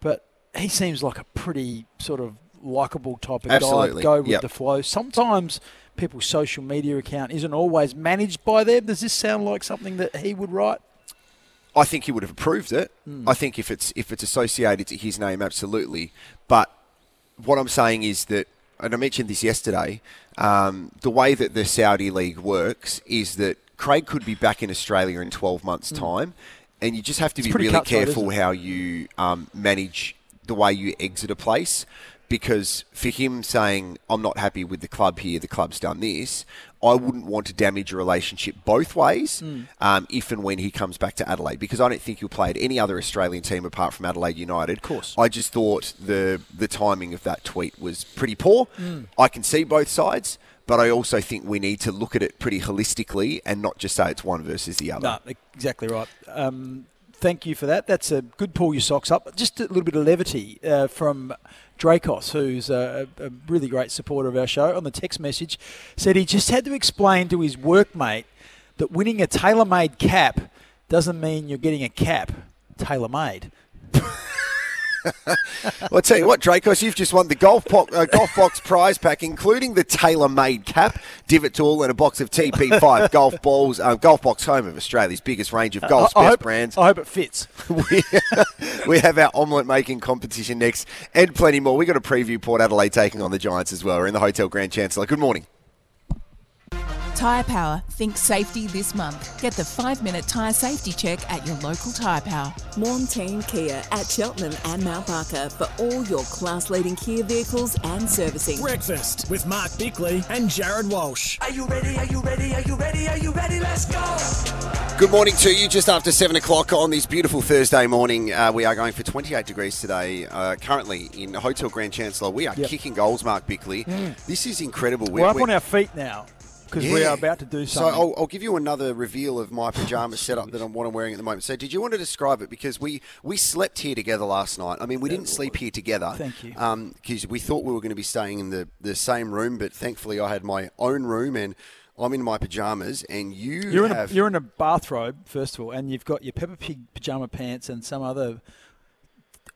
but he seems like a pretty sort of likable type of Absolutely. guy. Go with Yep. the flow. Sometimes people's social media account isn't always managed by them. Does this sound like something that he would write? I think he would have approved it. Mm. I think if it's if it's associated to his name, absolutely. But what I'm saying is that, and I mentioned this yesterday, um, the way that the Saudi league works is that Craig could be back in Australia in 12 months' Mm. time, and you just have to It's be really careful how you um, manage the way you exit a place. Because for him saying, I'm not happy with the club here, the club's done this, I wouldn't want to damage a relationship both ways Mm. um, if and when he comes back to Adelaide. Because I don't think he'll play at any other Australian team apart from Adelaide United. Of course. I just thought the, the timing of that tweet was pretty poor. Mm. I can see both sides, but I also think we need to look at it pretty holistically and not just say it's one versus the other. No, exactly right. Um, thank you for that. That's a good pull your socks up. Just a little bit of levity uh, from Dracos, who's a, a really great supporter of our show, on the text message, said he just had to explain to his workmate that winning a TaylorMade cap doesn't mean you're getting a cap tailor-made. (laughs) well, I tell you what, Dracos, you've just won the golf, po- uh, golf box prize pack, including the TaylorMade cap, divot tool, and a box of TP5 (laughs) golf balls. Uh, golf box, home of Australia's biggest range of I best hope- brands. I hope it fits. (laughs) we, (laughs) we have our omelette making competition next, and plenty more. We've got a preview Port Adelaide taking on the Giants as well. We're in the Hotel Grand Chancellor. Good morning. Tyre Power, think safety this month. Get the five minute tyre safety check at your local Tyre Power. Montane Kia at Cheltenham and Mount Barker for all your class leading Kia vehicles and servicing. Breakfast with Mark Bickley and Jared Walsh. Are you ready? Are you ready? Are you ready? Are you ready? Let's go. Good morning to you. Just after seven o'clock on this beautiful Thursday morning, uh, we are going for 28 degrees today. Uh, currently in Hotel Grand Chancellor, we are Yep. kicking goals. Mark Bickley, Mm. this is incredible. We're, up on our feet now because we are about to do So something. I'll, I'll give you another reveal of my pajama setup that I'm what I'm wearing at the moment. So did you want to describe it because we we slept here together last night? I mean, we didn't sleep here together. Thank you. Because we thought we were going to be staying in the the same room, but thankfully I had my own room and. I'm in my pajamas, and you You're in, a, you're in a bathrobe, first of all, and you've got your Peppa Pig pajama pants and some other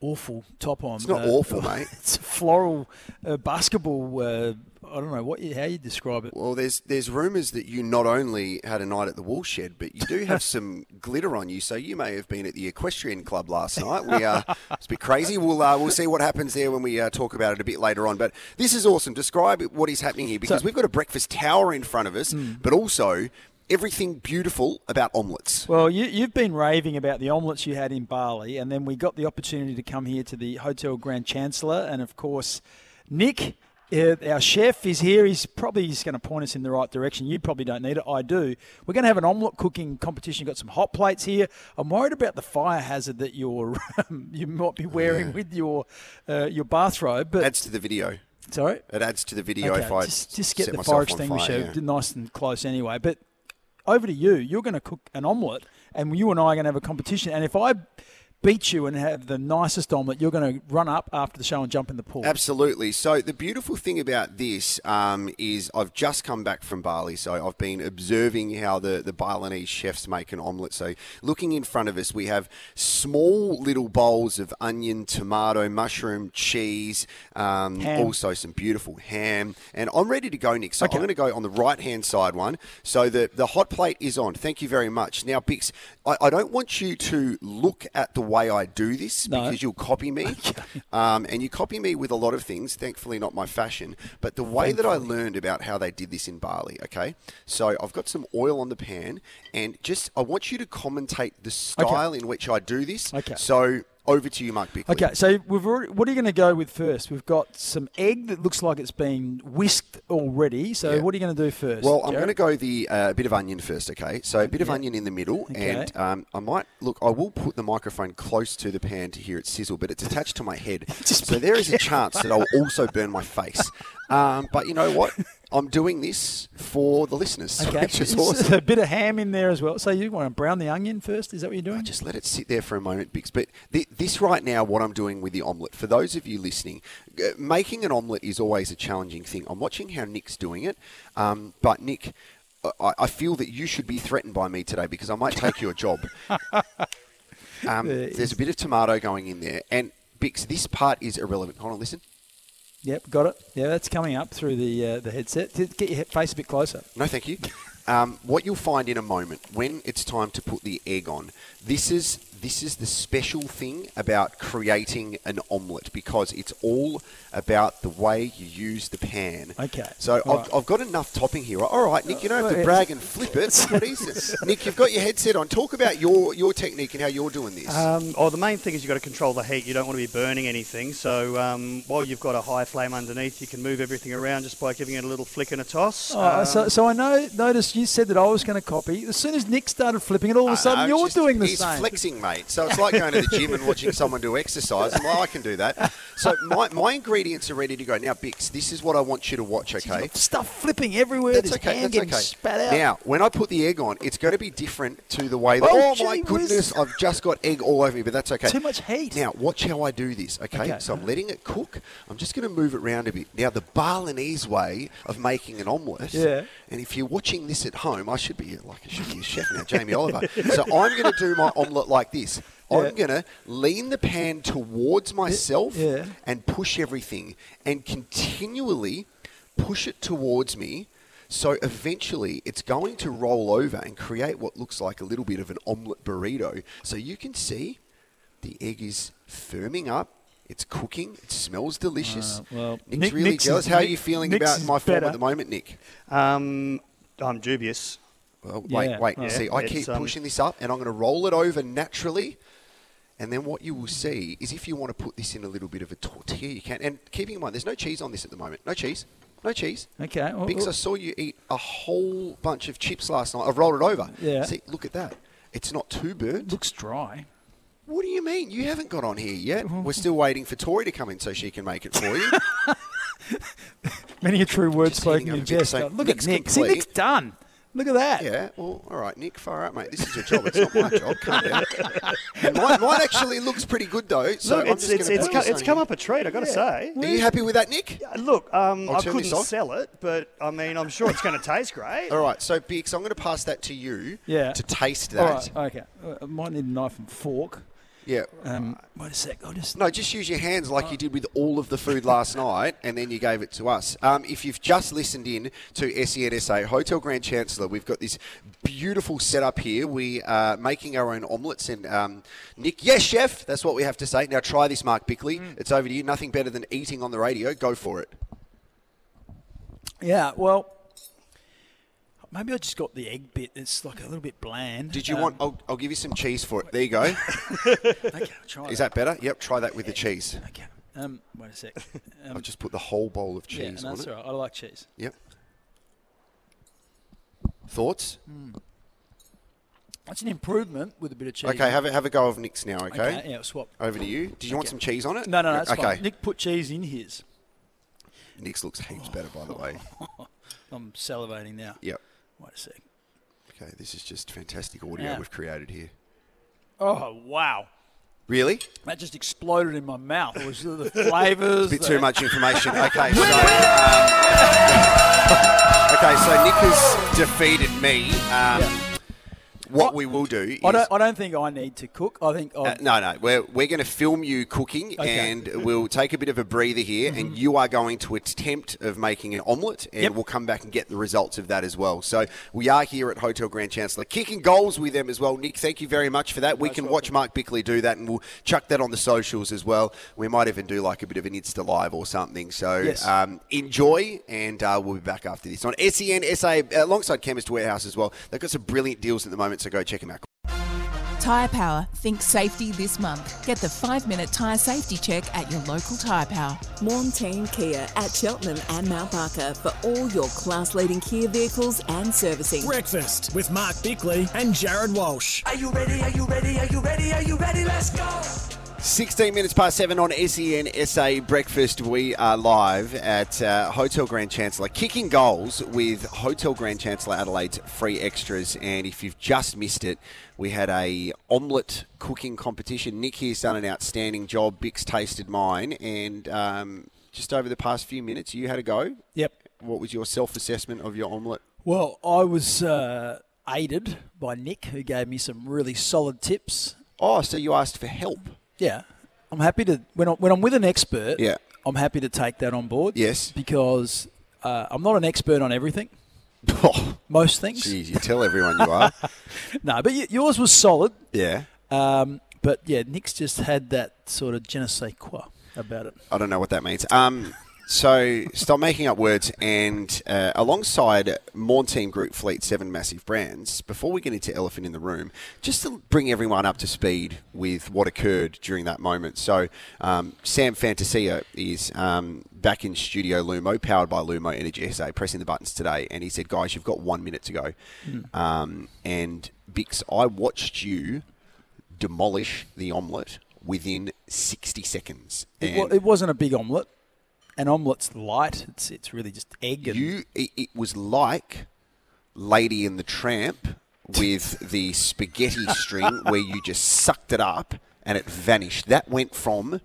awful top on. It's not awful, (laughs) mate. It's a floral uh, basketball. Uh, I don't know what you, how you describe it. Well, there's there's rumours that you not only had a night at the woolshed, but you do have (laughs) some glitter on you. So you may have been at the equestrian club last night. We uh, (laughs) it's a bit crazy. We'll uh, we'll see what happens there when we uh, talk about it a bit later on. But this is awesome. Describe what is happening here because So- we've got a breakfast tower in front of us, but also everything beautiful about omelettes. Well, you, you've been raving about the omelettes you had in Bali, and then we got the opportunity to come here to the Hotel Grand Chancellor, and of course, Nick. Uh, our chef is here. He's probably just going to point us in the right direction. You probably don't need it. I do. We're going to have an omelette cooking competition. You've got some hot plates here. I'm worried about the fire hazard that you're (laughs) you might be wearing with your uh, your bathrobe. But adds to the video. Sorry, it adds to the video Okay, if I just, just get the fire extinguisher fire, yeah. nice and close anyway. But over to you. You're going to cook an omelette, and you and I are going to have a competition. And if I beat you and have the nicest omelette, you're going to run up after the show and jump in the pool. Absolutely. So the beautiful thing about this um, is I've just come back from Bali, so I've been observing how the, the Balinese chefs make an omelette. So looking in front of us, we have small little bowls of onion, tomato, mushroom, cheese, um, also some beautiful ham, and I'm ready to go, Nick. So Okay. I'm going to go on the right hand side one. So the the hot plate is on. Thank you very much. Now, Bix, I, I don't want you to look at the way I do this No. because you'll copy me, (laughs) um, and you copy me with a lot of things. Thankfully, not my fashion, but the way that I learned about how they did this in Bali. Okay, so I've got some oil on the pan, and just I want you to commentate the style in which I do this. Okay. So over to you, Mark Bickley. Okay, so we've already, what are you going to go with first? We've got some egg that looks like it's been whisked already. So Yeah. what are you going to do first? Well, I'm going to go the uh, bit of onion first, okay? So a bit of Yeah. onion in the middle, Okay. and um, I might look. I will put the microphone close to the pan to hear it sizzle, but it's attached to my head, (laughs) so there is a chance that I'll also burn my face. (laughs) Um, but you know what? I'm doing this for the listeners, (laughs) Okay, which is awesome. a (laughs) bit of ham in there as well. So you want to brown the onion first? Is that what you're doing? Just let it sit there for a moment, Bix. But th- this right now, what I'm doing with the omelette, for those of you listening, uh, making an omelette is always a challenging thing. I'm watching how Nick's doing it, um, but Nick, I, I feel that you should be threatened by me today because I might take your job. (laughs) Um, There there's a bit of tomato going in there, and Bix, this part is irrelevant. Hold on, listen. Yep, got it. Yeah, that's coming up through the uh, the headset. Get your face a bit closer. No, thank you. Um, what you'll find in a moment when it's time to put the egg on, this is this is the special thing about creating an omelette because it's all about the way you use the pan. Okay. So I've, I've got enough topping here. All right, Nick, you don't have to brag and flip it. What is it? (laughs) Nick, you've got your headset on. Talk about your, your technique and how you're doing this. Um, oh, the main thing is you've got to control the heat. You don't want to be burning anything. So um, while you've got a high flame underneath, you can move everything around just by giving it a little flick and a toss. Oh, Um, so, so I know. Notice you said that I was going to copy. As soon as Nick started flipping it, all of a sudden I know, you're just- doing the he's same. flexing, mate. So it's like going to the gym and watching someone do exercise. I'm like, I can do that. So my, my ingredients are ready to go. Now, Bix, this is what I want you to watch, okay? Stuff flipping everywhere. That's There's okay. That's okay. spat out. Now, when I put the egg on, it's going to be different to the way that. Oh, Oh, my whiz. goodness! I've just got egg all over me, but that's okay. Too much heat. Now, watch how I do this. Okay, Okay. so I'm letting it cook. I'm just going to move it around a bit. Now, the Balinese way of making an omelette. Yeah. And if you're watching this at home, I should be like I should be a chef now, Jamie Oliver. So I'm going to do my omelette like this. Yeah. I'm going to lean the pan towards myself Yeah. and push everything and continually push it towards me. So eventually it's going to roll over and create what looks like a little bit of an omelette burrito. So you can see the egg is firming up. It's cooking. It smells delicious. Uh, well, Nick's Nick- really Nick's jealous. is- How are you feeling Nick's about my form better. at the moment, Nick? Um, I'm dubious. Well, wait, Yeah, wait. right. See, I It's, keep um, pushing this up, and I'm going to roll it over naturally. And then what you will see is if you want to put this in a little bit of a tortilla, you can. And keeping in mind, there's no cheese on this at the moment. No cheese. No cheese. Okay. well, Because I saw you eat a whole bunch of chips last night. I've rolled it over. Yeah. See, look at that. It's not too burnt. looks dry. What do you mean? You haven't got on here yet. We're still waiting for Tori to come in so she can make it for you. (laughs) Many a true word spoken in jest. Look at Nick. See. Nick's done. Look at that. Yeah, well, all right, Nick, far out, mate. This is your job. It's not my job. Calm down. And mine, mine actually looks pretty good, though. So Look, I'm it's, just it's, it's, put co- it's come up a treat, i got to say. Are you happy with that, Nick? Yeah, Look, um, I'll I turn couldn't this off. sell it, but I mean, I'm sure it's going to taste great. All right, so Bix, I'm going to pass that to you Yeah. to taste that. right. Okay. Uh, I might need a knife and fork. Yeah. Um, wait a sec. I'll just. No, just use your hands like you did with all of the food last (laughs) night, and then you gave it to us. Um, if you've just listened in to SENSA Hotel Grand Chancellor, we've got this beautiful setup here. We are making our own omelettes, and um, Nick, yes, chef, that's what we have to say. Now try this, Mark Bickley. It's over to you. Nothing better than eating on the radio. Go for it. Yeah. Well, maybe I just got the egg bit. It's like a little bit bland. Did you Um, want? I'll, I'll give you some cheese for it. There you go. (laughs) Okay. I'll try Is that better? Yep. Try that with the cheese. Okay. Um, wait a sec. (laughs) Um, I've just put the whole bowl of yeah, cheese no, on that's it. all right. I like cheese. Yep. Thoughts? That's an improvement with a bit of cheese. Okay, have a, have a go of Nick's now, okay? Okay, yeah, swap. Over to you. Did you want some cheese on it? No, no, no. Okay. fine. Nick put cheese in his. Nick's looks heaps better, by the way. (laughs) I'm salivating now. Yep. Wait a sec. Okay, this is just fantastic audio Yeah. we've created here. Oh wow! Really? That just exploded in my mouth. It was the flavours. (laughs) A bit too much information. (laughs) Okay, so um, (laughs) okay, so Nick has defeated me. Um, What we will do is I don't, I don't think I need to cook. I think Uh, no, no. We're, we're going to film you cooking Okay. and we'll take a bit of a breather here and you are going to attempt of making an omelette and Yep. we'll come back and get the results of that as well. So we are here at Hotel Grand Chancellor kicking goals with them as well. Nick, thank you very much for that. We can watch Mark Bickley do that and we'll chuck that on the socials as well. We might even do like a bit of an Insta Live or something. So Yes. um, enjoy and uh, we'll be back after this on SEN SA alongside Chemist Warehouse as well. They've got some brilliant deals at the moment, so go check them out. Tyre Power, think safety this month. Get the five minute tyre safety check at your local Tyre Power. Montane Kia at Cheltenham and Mount Barker for all your class leading Kia vehicles and servicing. Breakfast with Mark Bickley and Jared Walsh. Are you ready? Are you ready? Are you ready? Are you ready? Let's go. 16 minutes past seven on SEN SA Breakfast. We are live at uh, Hotel Grand Chancellor, kicking goals with Hotel Grand Chancellor Adelaide's free extras. And if you've just missed it, we had a omelette cooking competition. Nick here's done an outstanding job. Bix tasted mine, and um, just over the past few minutes, you had a go. Yep. What was your self-assessment of your omelette? well, I was uh, aided by Nick, who gave me some really solid tips. Oh, so you asked for help? Yeah, I'm happy to when I'm, when I'm with an expert. Yeah. I'm happy to take that on board. Yes. because uh, I'm not an expert on everything. Oh, Most things. geez, you tell everyone you are. (laughs) No, but y- yours was solid. Yeah. Um, but yeah, Nick's just had that sort of je ne sais quoi about it. I don't know what that means. Um, so stop making up words. And uh, alongside Morn Team Group Fleet, seven massive brands. Before we get into Elephant in the Room, just to bring everyone up to speed with what occurred during that moment. So um, Sam Fantasia is um, back in Studio Lumo, powered by Lumo Energy SA, pressing the buttons today, and he said, "Guys, you've got one minute to go." Um, and Bix, I watched you demolish the omelette within 60 seconds. It, wa- it wasn't a big omelette. An omelette's light. It's it's really just egg and you, it, it was like Lady and the Tramp with (laughs) the spaghetti string where you just sucked it up and it vanished. That went from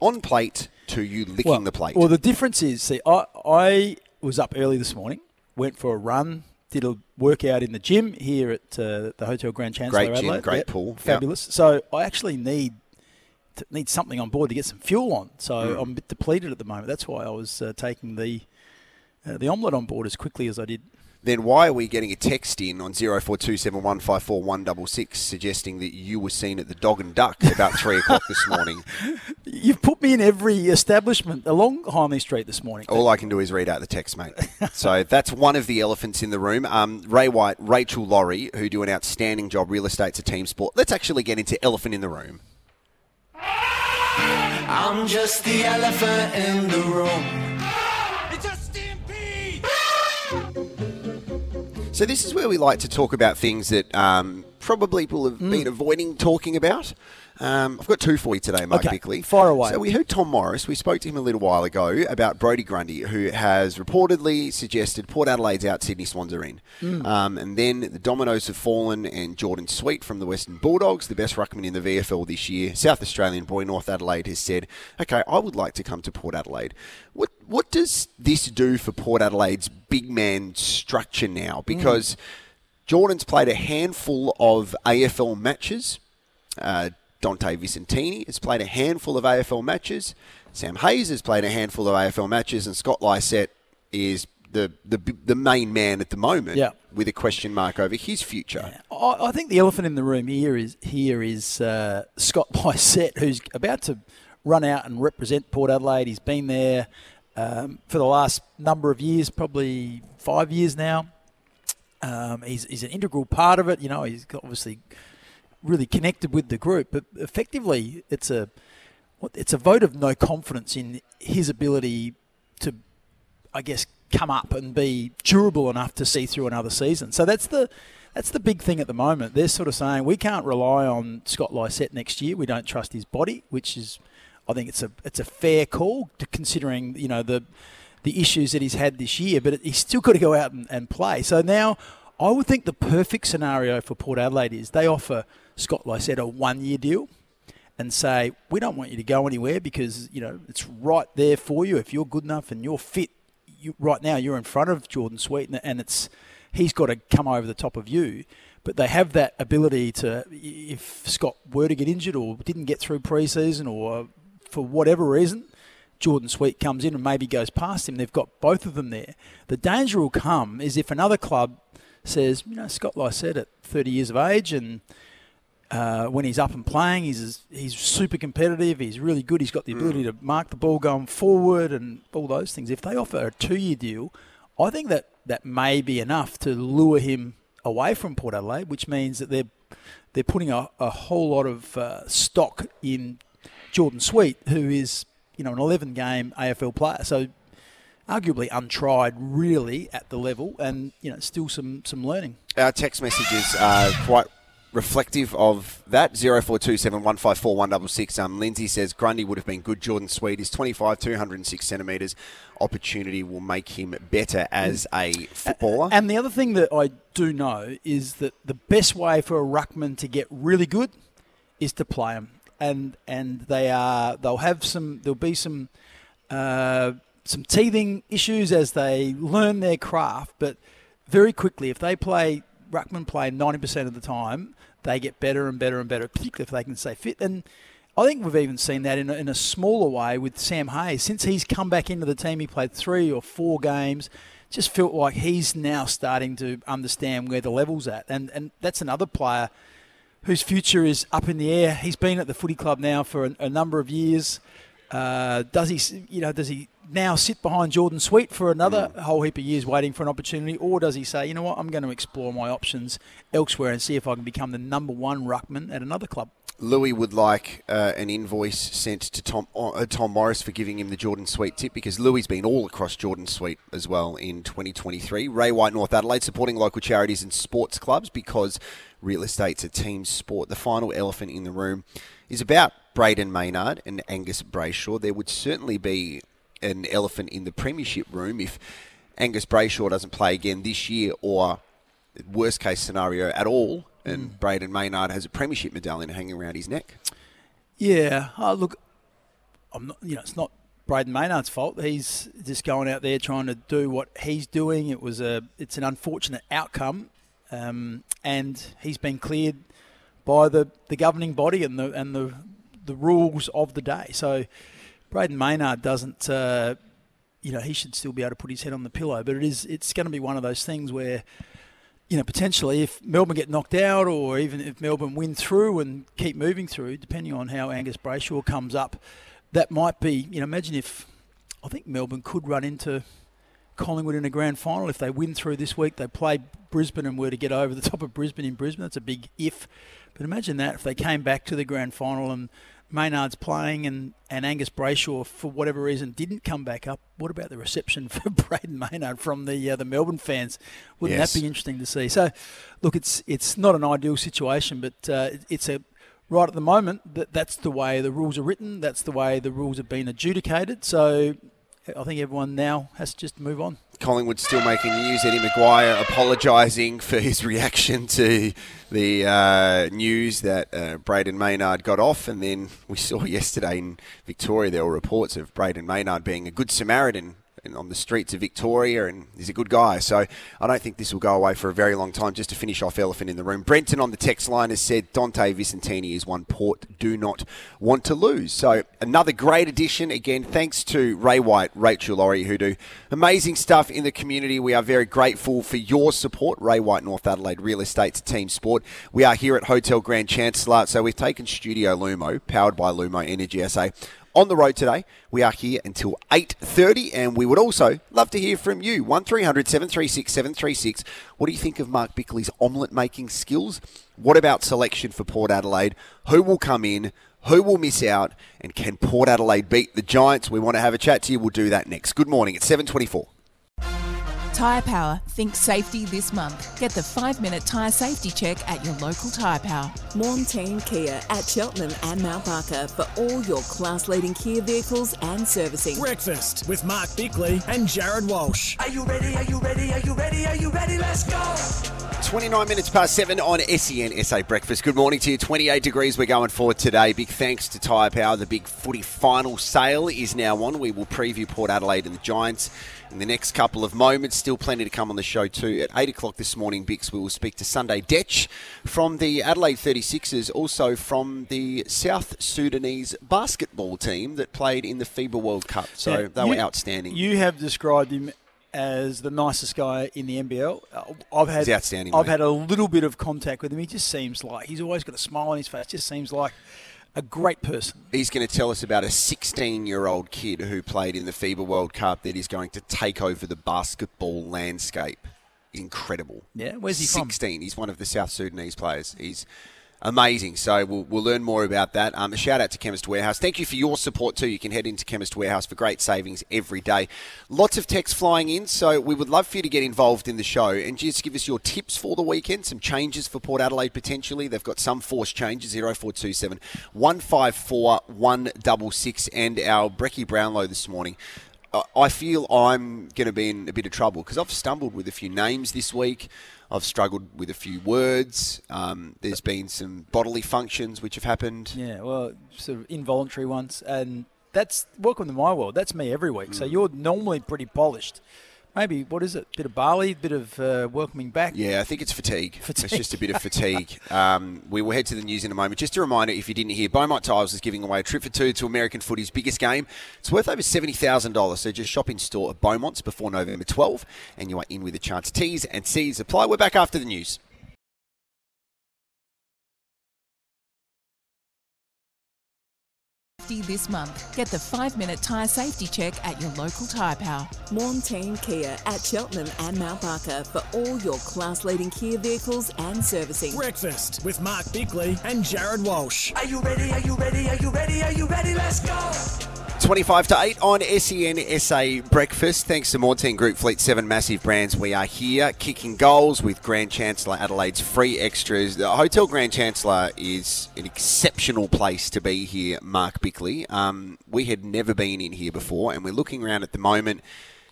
on plate to you licking well, the plate. Well, the difference is, see, I I was up early this morning, went for a run, did a workout in the gym here at uh, the Hotel Grand Chancellor. Great gym, Adelaide. great Yep, pool. Yep. fabulous. So I actually need need something on board to get some fuel on. So Mm. I'm a bit depleted at the moment. That's why I was uh, taking the uh, the omelette on board as quickly as I did. then why are we getting a text in on 0427154166 suggesting that you were seen at the Dog and Duck about 3 o'clock this (laughs) morning? You've put me in every establishment along Hindley Street this morning. All I can do is read out the text, mate. (laughs) so that's one of the elephants in the room. Um, Ray White, Rachel Laurie, who do an outstanding job. Real estate's a team sport. Let's actually get into elephant in the room. I'm just the elephant in the room. It's a stampede. So this is where we like to talk about things that um, probably people have been avoiding talking about. Um, I've got two for you today, Mike Okay, Bickley. fire away. So we heard Tom Morris. We spoke to him a little while ago about Brodie Grundy, who has reportedly suggested Port Adelaide's out, Sydney Swans are in. Um, and then the dominoes have fallen, and Jordon Sweet from the Western Bulldogs, the best ruckman in the VFL this year, South Australian boy, North Adelaide, has said, "Okay, I would like to come to Port Adelaide." What what does this do for Port Adelaide's big man structure now? Because Jordon's played a handful of AFL matches. Uh, Dante Visentini has played a handful of AFL matches. Sam Hayes has played a handful of AFL matches, and Scott Lycett is the, the the main man at the moment, Yeah. with a question mark over his future. I, I think the elephant in the room here is here is uh, Scott (laughs) Lycett, who's about to run out and represent Port Adelaide. He's been there um, for the last number of years, probably five years now. Um, he's, he's an integral part of it. You know, he's obviously really connected with the group, but effectively, it's a it's a vote of no confidence in his ability to I guess, come up and be durable enough to see through another season. So that's the that's the big thing at the moment. They're sort of saying we can't rely on Scott Lycett next year. We don't trust his body, which is, I think it's a it's a fair call considering you know the the issues that he's had this year. But he's still got to go out and, and play. So now. I would think the perfect scenario for Port Adelaide is they offer Scott Lycett a one-year deal, and say, we don't want you to go anywhere because, you know, it's right there for you. If you're good enough and you're fit, you, right now you're in front of Jordon Sweet and, it's he's got to come over the top of you. But they have that ability to, if Scott were to get injured or didn't get through preseason or for whatever reason, Jordon Sweet comes in and maybe goes past him. They've got both of them there. The danger will come is if another club says, you know, Scott Lycett at 30 years of age and uh, when he's up and playing, he's he's super competitive. He's really good. He's got the ability mm. to mark the ball going forward and all those things. If they offer a two-year deal, I think that that may be enough to lure him away from Port Adelaide, which means that they're they're putting a, a whole lot of uh, stock in Jordon Sweet, who is you know an 11 game AFL player. So arguably untried really at the level, and you know still some some learning. Our text messages are quite reflective of that. Zero four two seven one five four one double six. Um, Lindsay says Grundy would have been good. Jordon Sweet is 25, 206 centimetres. Opportunity will make him better as a footballer. And the other thing that I do know is that the best way for a ruckman to get really good is to play him. And and they are they'll have some there'll be some uh, some teething issues as they learn their craft, but very quickly if they play ruckman play 90% of the time, they get better and better and better, particularly if they can stay fit. And I think we've even seen that in a, in a smaller way with Sam Hayes. Since he's come back into the team, he played three or four games. Just felt like he's now starting to understand where the level's at. And, and that's another player whose future is up in the air. He's been at the footy club now for a, a number of years. Uh, does he, you know, does he now sit behind Jordon Sweet for another mm. whole heap of years waiting for an opportunity, or does he say, you know what, I'm going to explore my options elsewhere and see if I can become the number one ruckman at another club? Louis would like uh, an invoice sent to Tom uh, Tom Morris for giving him the Jordon Sweet tip because Louis's been all across Jordon Sweet as well in 2023. Ray White, North Adelaide, supporting local charities and sports clubs because real estate's a team sport. The final elephant in the room is about Brayden Maynard and Angus Brayshaw. There would certainly be an elephant in the premiership room if Angus Brayshaw doesn't play again this year or worst case scenario at all and mm. Brayden Maynard has a premiership medallion hanging around his neck. Yeah, oh, look, I'm not, you know, it's not Brayden Maynard's fault. He's just going out there trying to do what he's doing. It was a, it's an unfortunate outcome, um, and he's been cleared by the, the governing body and the and the the rules of the day. So Brayden Maynard doesn't, uh, you know, he should still be able to put his head on the pillow. But it is, it's going to be one of those things where, you know, potentially if Melbourne get knocked out, or even if Melbourne win through and keep moving through, depending on how Angus Brayshaw comes up, that might be, you know, imagine if I think Melbourne could run into Collingwood in a grand final if they win through this week. They play Brisbane and were to get over the top of Brisbane in Brisbane. That's a big if. But imagine that if they came back to the grand final and Maynard's playing and, and Angus Brayshaw, for whatever reason, didn't come back up. What about the reception (laughs) for Brayden Maynard from the uh, the Melbourne fans? Wouldn't yes. that be interesting to see? So, look, it's it's not an ideal situation, but uh, it's a right at the moment that that's the way the rules are written. That's the way the rules have been adjudicated. So, I think everyone now has to just move on. Collingwood still making news. Eddie McGuire apologising for his reaction to the uh, news that uh, Brayden Maynard got off, and then we saw (laughs) yesterday in Victoria there were reports of Brayden Maynard being a good Samaritan on the streets of Victoria, and he's a good guy. So I don't think this will go away for a very long time. Just to finish off elephant in the room, Brenton on the text line has said Dante Visentini is one Port do not want to lose. So another great addition. Again, thanks to Ray White, Rachel Laurie, who do amazing stuff in the community. We are very grateful for your support. Ray White, North Adelaide Real Estate's team sport. We are here at Hotel Grand Chancellor, so we've taken Studio Lumo, powered by Lumo Energy SA on the road today. We are here until 8.30 and we would also love to hear from you. 1300 736 736. What do you think of Mark Bickley's omelette making skills? What about selection for Port Adelaide? Who will come in? Who will miss out? And can Port Adelaide beat the Giants? We want to have a chat to you. We'll do that next. Good morning. It's 724. Tyre Power, think safety this month. Get the five minute tyre safety check at your local Tyre Power. team Kia at Cheltenham and Mount Barker for all your class leading Kia vehicles and servicing. Breakfast with Mark Bickley and Jared Walsh. Are you ready? Are you ready? Are you ready? Are you ready? Let's go! 29 minutes past 7 on SEN SA Breakfast. Good morning to you. 28 degrees we're going for today. Big thanks to Tyre Power. The big footy final sale is now on. We will preview Port Adelaide and the Giants in the next couple of moments. Still plenty to come on the show too. At 8 o'clock this morning, Bix, we will speak to Sunday Dech from the Adelaide 36ers, also from the South Sudanese basketball team that played in the FIBA World Cup. So Now, they were you- outstanding. You have described him as the nicest guy in the NBL. Uh, I've had He's outstanding, I've mate. had a little bit of contact with him. He just seems like he's always got a smile on his face. Just seems like a great person. He's going to tell us about a 16 year old kid who played in the FIBA World Cup that is going to take over the basketball landscape. Incredible. Yeah, where's he from? 16. He's one of the South Sudanese players. He's amazing. So we'll, we'll learn more about that. Um, a shout out to Chemist Warehouse. Thank you for your support too. You can head into Chemist Warehouse for great savings every day. Lots of texts flying in, so we would love for you to get involved in the show and just give us your tips for the weekend. Some changes for Port Adelaide potentially. They've got some force changes 0427 154 166 and our Brecky Brownlow this morning. I feel I'm going to be in a bit of trouble because I've stumbled with a few names this week. I've struggled with a few words. Um, there's been some bodily functions which have happened. Yeah, well, sort of involuntary ones, and that's welcome to my world. That's me every week. So you're normally pretty polished. Maybe what is it? Bit of barley, bit of uh, welcoming back. Yeah, I think it's fatigue. Fatigue. It's just a bit of (laughs) fatigue. um, we will head to the news in a moment. Just a reminder, if you didn't hear, Beaumont Tiles is giving away a trip for two to American footy's biggest game. It's worth over $70,000, so just shop in store at Beaumont's before November 12, and you are in with a chance. T's and C's apply. We're back after the news. Safety this month. Get the five minute tyre safety check at your local Tyre Power. Morn Team Kia at Cheltenham and Mount Barker for all your class leading Kia vehicles and servicing. Breakfast with Mark Bickley and Jared Walsh. Are you ready? Are you ready? Are you ready? Are you ready? Let's go! 25 to 8 on SEN SA Breakfast. Thanks to Mortein Group Fleet 7 Massive Brands. We are here kicking goals with Grand Chancellor Adelaide's free extras. The Hotel Grand Chancellor is an exceptional place to be here, Mark Bickley. Um, we had never been in here before, and we're looking around at the moment.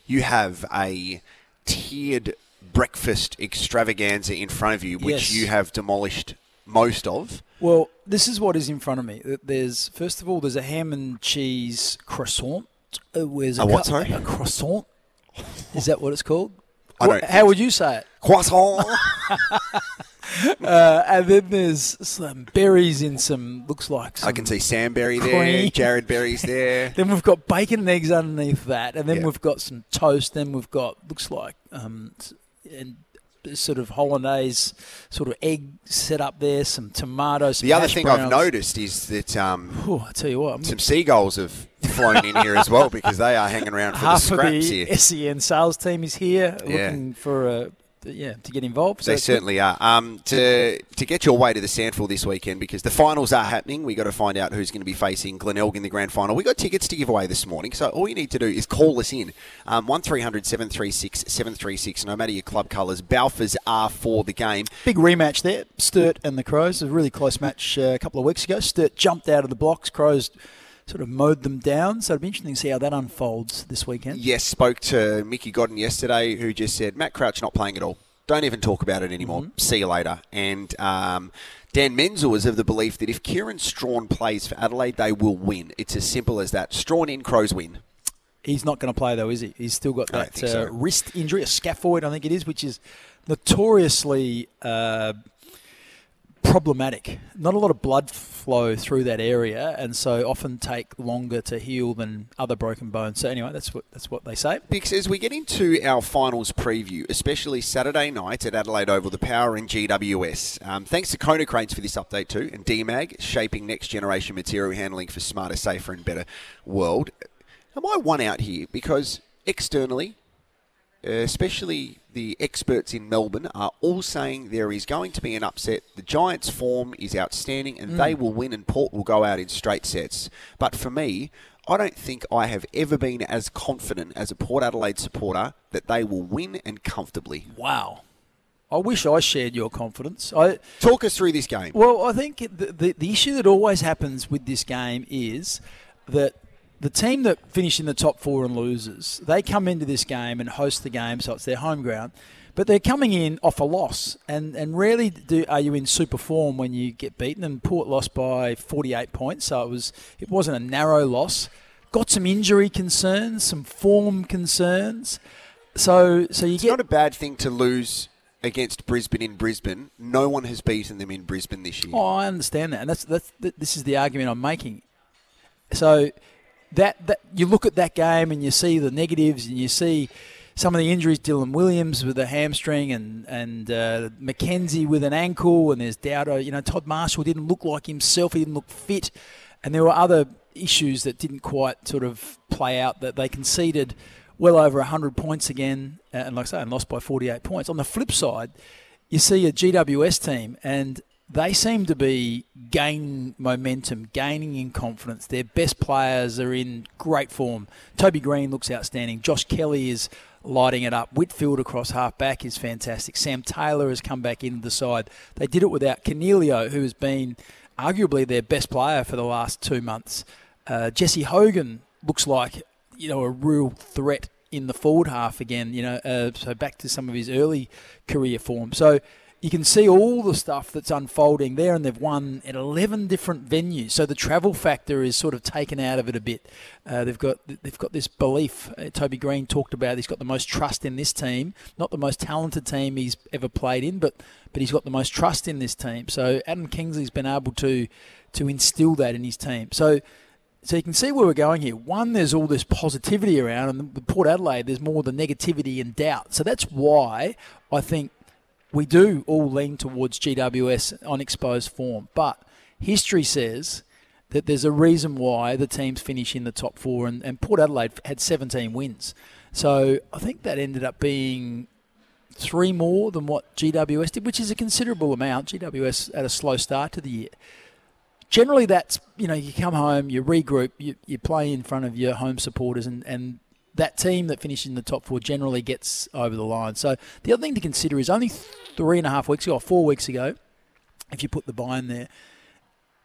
You have a tiered breakfast extravaganza in front of you, which Yes. you have demolished most of. Well, this is what is in front of me. There's first of all, there's a ham and cheese croissant. Uh, where's A what, cou- sorry? A croissant. Is that what it's called? I don't how would you say it? Croissant. (laughs) Uh, and then there's some berries in some looks like. Some I can see Sam Berry there, cream. Jared Berry's there. (laughs) Then we've got bacon and eggs underneath that, and then Yeah. we've got some toast. Then we've got looks like um, and sort of hollandaise sort of egg set up there. Some tomatoes. some The other hash thing I've browns. noticed is that um, Whew, I tell you what, I'm some seagulls have flown in here as well because they are hanging around for half the of scraps the here. SEN sales team is here Yeah. looking for a yeah to get involved. So They it's good. certainly are. Um, to to get your way to the SANFL this weekend because the finals are happening. We got to find out who's going to be facing Glenelg in the grand final. We got tickets to give away this morning, so all you need to do is call us in um, one 736 736 No matter your club colours, Balfours are for the game. Big rematch there, Sturt and the Crows. A really close match uh, a couple of weeks ago. Sturt jumped out of the blocks. Crows sort of mowed them down. So it'll be interesting to see how that unfolds this weekend. Yes, spoke to Mickey Godden yesterday, who just said Matt Crouch not playing at all. Don't even talk about it anymore. Mm-hmm. See you later. And um, Dan Menzel was of the belief that if Kieran Strachan plays for Adelaide, they will win. It's as simple as that. Strachan in, Crows win. He's not going to play though, is he? He's still got that think uh, so. wrist injury, a scaphoid, I think it is, which is notoriously uh, problematic. Not a lot of blood flow through that area, and so often take longer to heal than other broken bones. So anyway, that's what that's what they say. Because as we get into our finals preview, especially Saturday night at Adelaide Oval, the Power and GWS. Um, thanks to Konecranes for this update too, and Demag shaping next generation material handling for smarter, safer, and better world. Am I one out here? Because externally, especially the experts in Melbourne, are all saying there is going to be an upset. The Giants' form is outstanding, and Mm. they will win, and Port will go out in straight sets. But for me, I don't think I have ever been as confident as a Port Adelaide supporter that they will win and comfortably. Wow. I wish I shared your confidence. I talk us through this game. Well, I think the, the the issue that always happens with this game is that the team that finish in the top four and loses, they come into this game and host the game, so it's their home ground. But they're coming in off a loss, and, and rarely do are you in super form when you get beaten. And Port lost by 48 points, so it was it wasn't a narrow loss. Got some injury concerns, some form concerns. So so you It's get not a bad thing to lose against Brisbane in Brisbane. No one has beaten them in Brisbane this year. Oh, I understand that, and that's that's this is the argument I'm making. So that that you look at that game and you see the negatives, and you see some of the injuries. Dylan Williams with a hamstring, and and uh, McKenzie with an ankle, and there's Dowdo. You know, Todd Marshall didn't look like himself. He didn't look fit, and there were other issues that didn't quite sort of play out. That they conceded well over 100 points again, uh, and like I say, and lost by 48 points. On the flip side, you see a GWS team, and they seem to be gaining momentum, gaining in confidence. Their best players are in great form. Toby Green looks outstanding. Josh Kelly is lighting it up. Whitfield across half back is fantastic. Sam Taylor has come back into the side. They did it without Coniglio, who has been arguably their best player for the last two months. Uh, Jesse Hogan looks like you know a real threat in the forward half again. You know, uh, so back to some of his early career form. So you can see all the stuff that's unfolding there, and they've won at 11 different venues. So the travel factor is sort of taken out of it a bit. Uh, they've got they've got this belief. Uh, Toby Green talked about. He's got the most trust in this team, not the most talented team he's ever played in, but but he's got the most trust in this team. So Adam Kingsley's been able to to instill that in his team. So so you can see where we're going here. One, there's all this positivity around, and Port Adelaide, there's more the negativity and doubt. So that's why I think we do all lean towards GWS on exposed form. But history says that there's a reason why the teams finish in the top four, and, and Port Adelaide had 17 wins. So I think that ended up being three more than what GWS did, which is a considerable amount. GWS had a slow start to the year generally that's you know you come home you regroup you, you play in front of your home supporters and, and that team that finishes in the top four generally gets over the line so the other thing to consider is only three and a half weeks ago or four weeks ago if you put the buy in there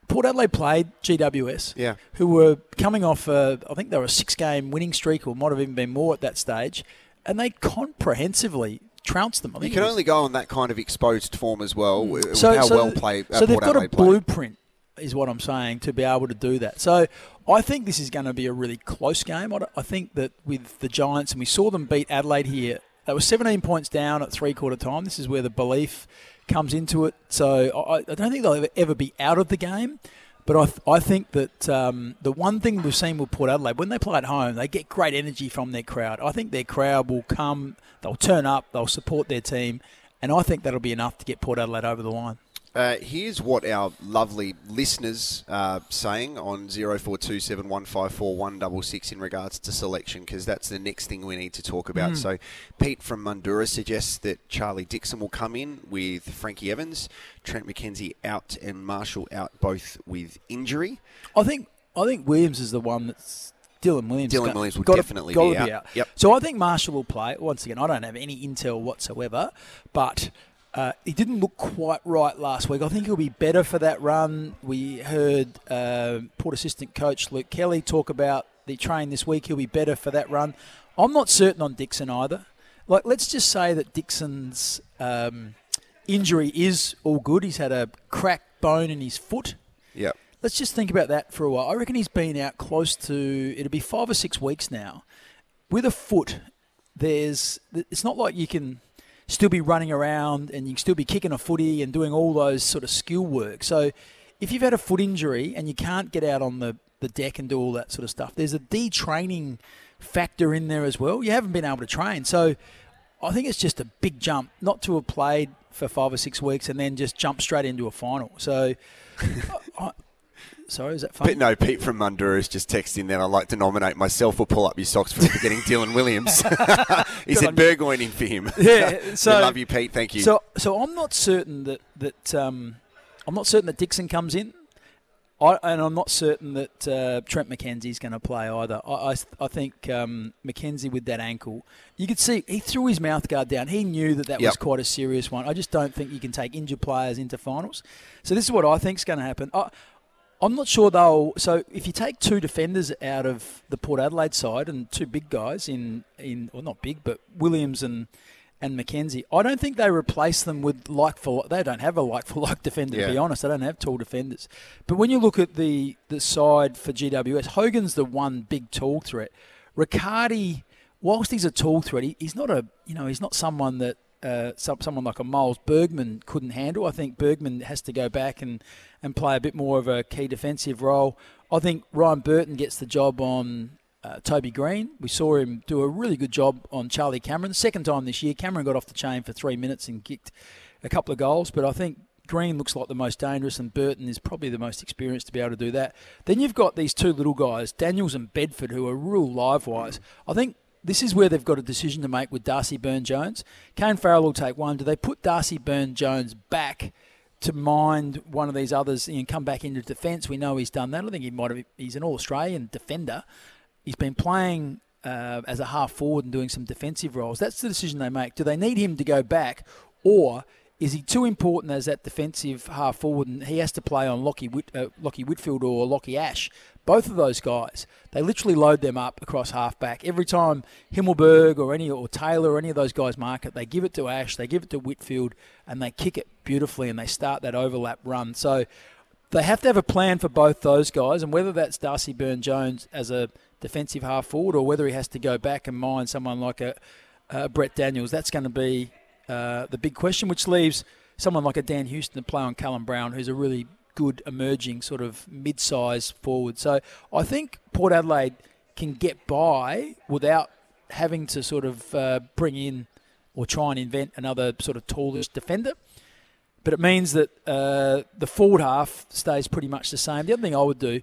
Port Adelaide played GWS, Yeah. who were coming off, a, I think they were a six-game winning streak, or might have even been more at that stage, and they comprehensively trounced them. I You can only go on that kind of exposed form as well, with so, how so well th- play, uh, So they've Port got Adelaide a play. blueprint, is what I'm saying, to be able to do that. So I think this is going to be a really close game. I, think that with the Giants, and we saw them beat Adelaide here, they were 17 points down at three quarter time. This is where the belief comes into it. So I, I don't think they'll ever, ever be out of the game. But I, th- I think that um, the one thing we've seen with Port Adelaide, when they play at home, they get great energy from their crowd. I think their crowd will come, they'll turn up, they'll support their team, and I think that'll be enough to get Port Adelaide over the line. Uh, here's what our lovely listeners are saying on 0427154166 in regards to selection, because that's the next thing we need to talk about. Mm. So, Pete from Mundura suggests that Charlie Dixon will come in with Frankie Evans, Trent McKenzie out, and Marshall out both with injury. I think I think Williams is the one that's Dylan Williams. Dylan Williams will gotta- definitely gotta be out. Yep. So I think Marshall will play. Once again, I don't have any intel whatsoever, but uh, he didn't look quite right last week. I think he'll be better for that run. We heard uh, Port assistant coach Luke Kelly talk about the train this week. He'll be better for that run. I'm not certain on Dixon either. Like, let's just say that Dixon's um, injury is all good. He's had a cracked bone in his foot. Yep. Let's just think about that for a while. I reckon he's been out close to it'll be five or six weeks now. With a foot, there's it's not like you can still be running around and you can still be kicking a footy and doing all those sort of skill work. So if you've had a foot injury and you can't get out on the, the deck and do all that sort of stuff, there's a detraining factor in there as well. You haven't been able to train. So I think it's just a big jump not to have played for five or six weeks and then just jump straight into a final. So, (laughs) I, sorry, is that funny? But no, Pete from Mundura is just texting that I'd like to nominate myself or pull up your socks for forgetting Dylan Williams. (laughs) he said. Burgoyne in for him. Yeah, (laughs) so love you, Pete. Thank you. So, so I'm not certain that that um, I'm not certain that Dixon comes in. I, and I'm not certain that uh, Trent McKenzie's going to play either. I, I, I think um, McKenzie with that ankle, you could see he threw his mouth guard down. He knew that that was quite a serious one. I just don't think you can take injured players into finals. So this is what I think is going to happen. I, I'm not sure they'll. So if you take two defenders out of the Port Adelaide side and two big guys in in well not big but Williams and and McKenzie, I don't think they replace them with like for they don't have a like for like defender to be honest. They don't have tall defenders. But when you look at the the side for GWS, Hogan's the one big tall threat. Riccardi, whilst he's a tall threat, he, he's not a you know he's not someone that uh, someone like a Miles Bergman couldn't handle. I think Bergman has to go back and, and play a bit more of a key defensive role. I think Ryan Burton gets the job on uh, Toby Green. We saw him do a really good job on Charlie Cameron. Second time this year, Cameron got off the chain for three minutes and kicked a couple of goals, but I think Green looks like the most dangerous, and Burton is probably the most experienced to be able to do that. Then you've got these two little guys, Daniels and Bedford, who are real live wires. I think this is where they've got a decision to make with Darcy Byrne-Jones. Kane Farrell will take one. Do they put Darcy Byrne-Jones back to mind one of these others and come back into defence? We know he's done that. I think he might have. He's an All Australian defender. He's been playing uh, as a half forward and doing some defensive roles. That's the decision they make. Do they need him to go back, or is he too important as that defensive half forward and he has to play on Lachie, Whit, uh, Lachie Whitfield or Lachie Ash? Both of those guys, they literally load them up across halfback. Every time Himmelberg or any or Taylor or any of those guys mark it, they give it to Ash, they give it to Whitfield, and they kick it beautifully and they start that overlap run. So they have to have a plan for both those guys, and whether that's Darcy Byrne-Jones as a defensive half forward or whether he has to go back and mine someone like a, uh Brent Daniels, that's going to be uh, the big question, which leaves someone like a Dan Houston to play on Callum Brown, who's a really good emerging sort of mid-size forward. So I think Port Adelaide can get by without having to sort of uh, bring in or try and invent another sort of tallish defender. But it means that uh, the forward half stays pretty much the same. The other thing I would do,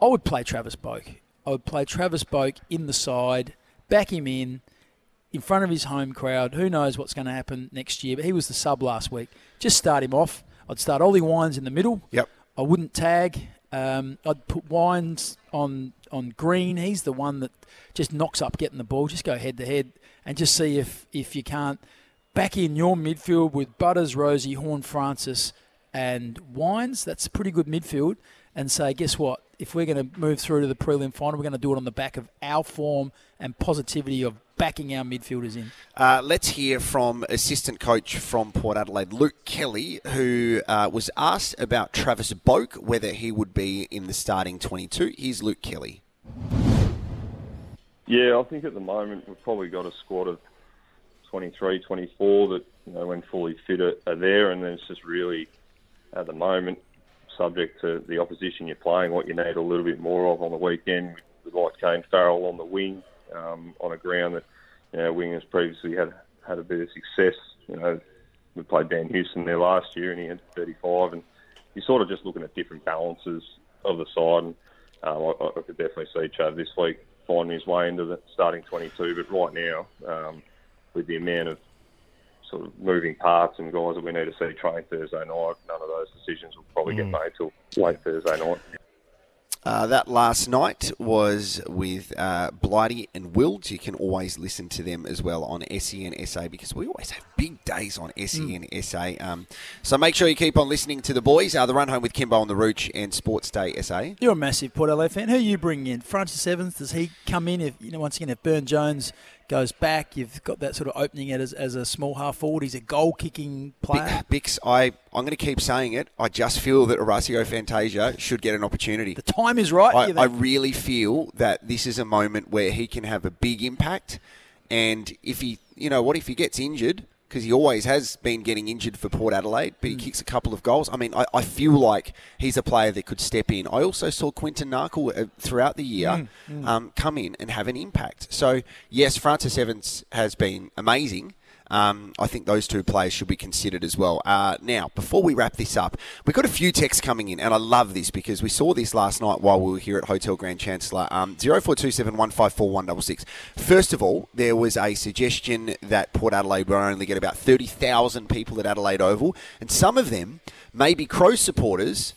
I would play Travis Boak. I would play Travis Boak in the side, back him in, in front of his home crowd. Who knows what's going to happen next year? But he was the sub last week. Just start him off. I'd start Ollie Wines in the middle. Yep. I wouldn't tag. Um, I'd put Wines on on Green. He's the one that just knocks up getting the ball. Just go head to head and just see if if you can't back in your midfield with Butters, Rozee, Horn, Francis, and Wines. That's a pretty good midfield. And say, guess what? If we're going to move through to the prelim final, we're going to do it on the back of our form and positivity of backing our midfielders in. Uh, let's hear from assistant coach from Port Adelaide, Luke Kelly, who uh, was asked about Travis Boak, whether he would be in the starting 22. Here's Luke Kelly. Yeah, I think at the moment we've probably got a squad of 23, 24 that, you know, when fully fit are, are there, and then it's just really, at the moment, subject to the opposition you're playing, what you need a little bit more of on the weekend. With like Kane Farrell on the wing, um, on a ground that, you know, wingers previously had had a bit of success. You know, we played Dan Houston there last year, and he had 35, and you're sort of just looking at different balances of the side. And um, I, I could definitely see Chad this week finding his way into the starting 22. But right now, um, with the amount of sort of moving parts and guys that we need to see train Thursday night, none of those decisions will probably get made till late Thursday night. Uh, that last night was with uh, Blighty and Wilds. You can always listen to them as well on SEN SA because we always have big days on SEN SA. Um, so make sure you keep on listening to the boys. Uh, the Run Home with Kimbo on the Rooch and Sports Day SA. You're a massive Port Adelaide fan. Who are you bringing in? Francis Evans, does he come in? If you know, once again, if Byrne-Jones goes back, you've got that sort of opening as, as a small half forward. He's a goal kicking player. Bix, I, I'm going to keep saying it. I just feel that Orazio Fantasia should get an opportunity. The time is right. I, I really feel that this is a moment where he can have a big impact. And if he, you know what, if he gets injured, because he always has been getting injured for Port Adelaide, but he Mm. kicks a couple of goals. I mean, I, I feel like he's a player that could step in. I also saw Quinton Narkle uh, throughout the year Mm, mm. Um, come in and have an impact. So, yes, Francis Evans has been amazing. Um, I think those two players should be considered as well. Uh, now, before we wrap this up, we've got a few texts coming in, and I love this because we saw this last night while we were here at Hotel Grand Chancellor. Um, 0427 154 166. First of all, there was a suggestion that Port Adelaide will only get about 30,000 people at Adelaide Oval, and some of them may be Crow supporters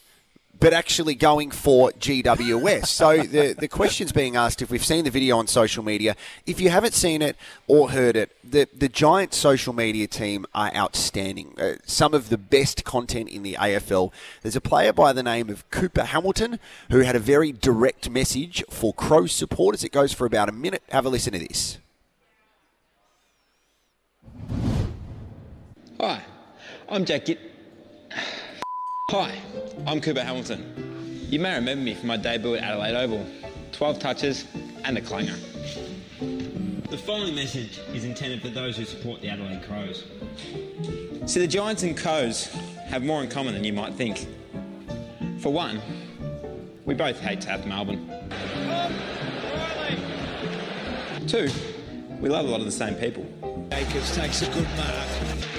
but actually going for GWS. so the, the question's being asked if we've seen the video on social media. If you haven't seen it or heard it, the, the Giants social media team are outstanding. Uh, some of the best content in the AFL. There's a player by the name of Cooper Hamilton who had a very direct message for Crows supporters. It goes for about a minute. Have a listen to this. Hi, I'm Jack. Git- Hi, I'm Cooper Hamilton. You may remember me from my debut at Adelaide Oval 12 touches and a clanger. The following message is intended for those who support the Adelaide Crows. See, the Giants and Crows have more in common than you might think. For one, we both hate to have Melbourne. Two, we love a lot of the same people. Jacobs takes a good mark.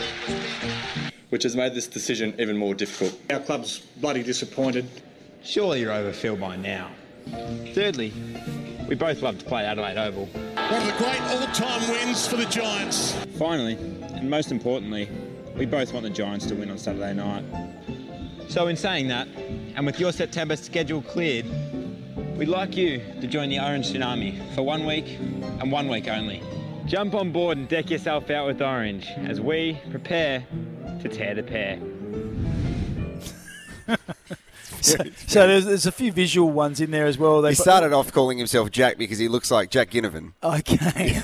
Which has made this decision even more difficult. Our club's bloody disappointed. Surely you're overfilled by now. Thirdly, we both love to play Adelaide Oval. One of the great all-time wins for the Giants. Finally, and most importantly, we both want the Giants to win on Saturday night. So, in saying that, and with your September schedule cleared, we'd like you to join the Orange Tsunami for one week and one week only. Jump on board and deck yourself out with Orange as we prepare to tear the pair. (laughs) So, so there's, there's a few visual ones in there as well. They He started off calling himself Jack because he looks like Jack Ginnivan. Okay.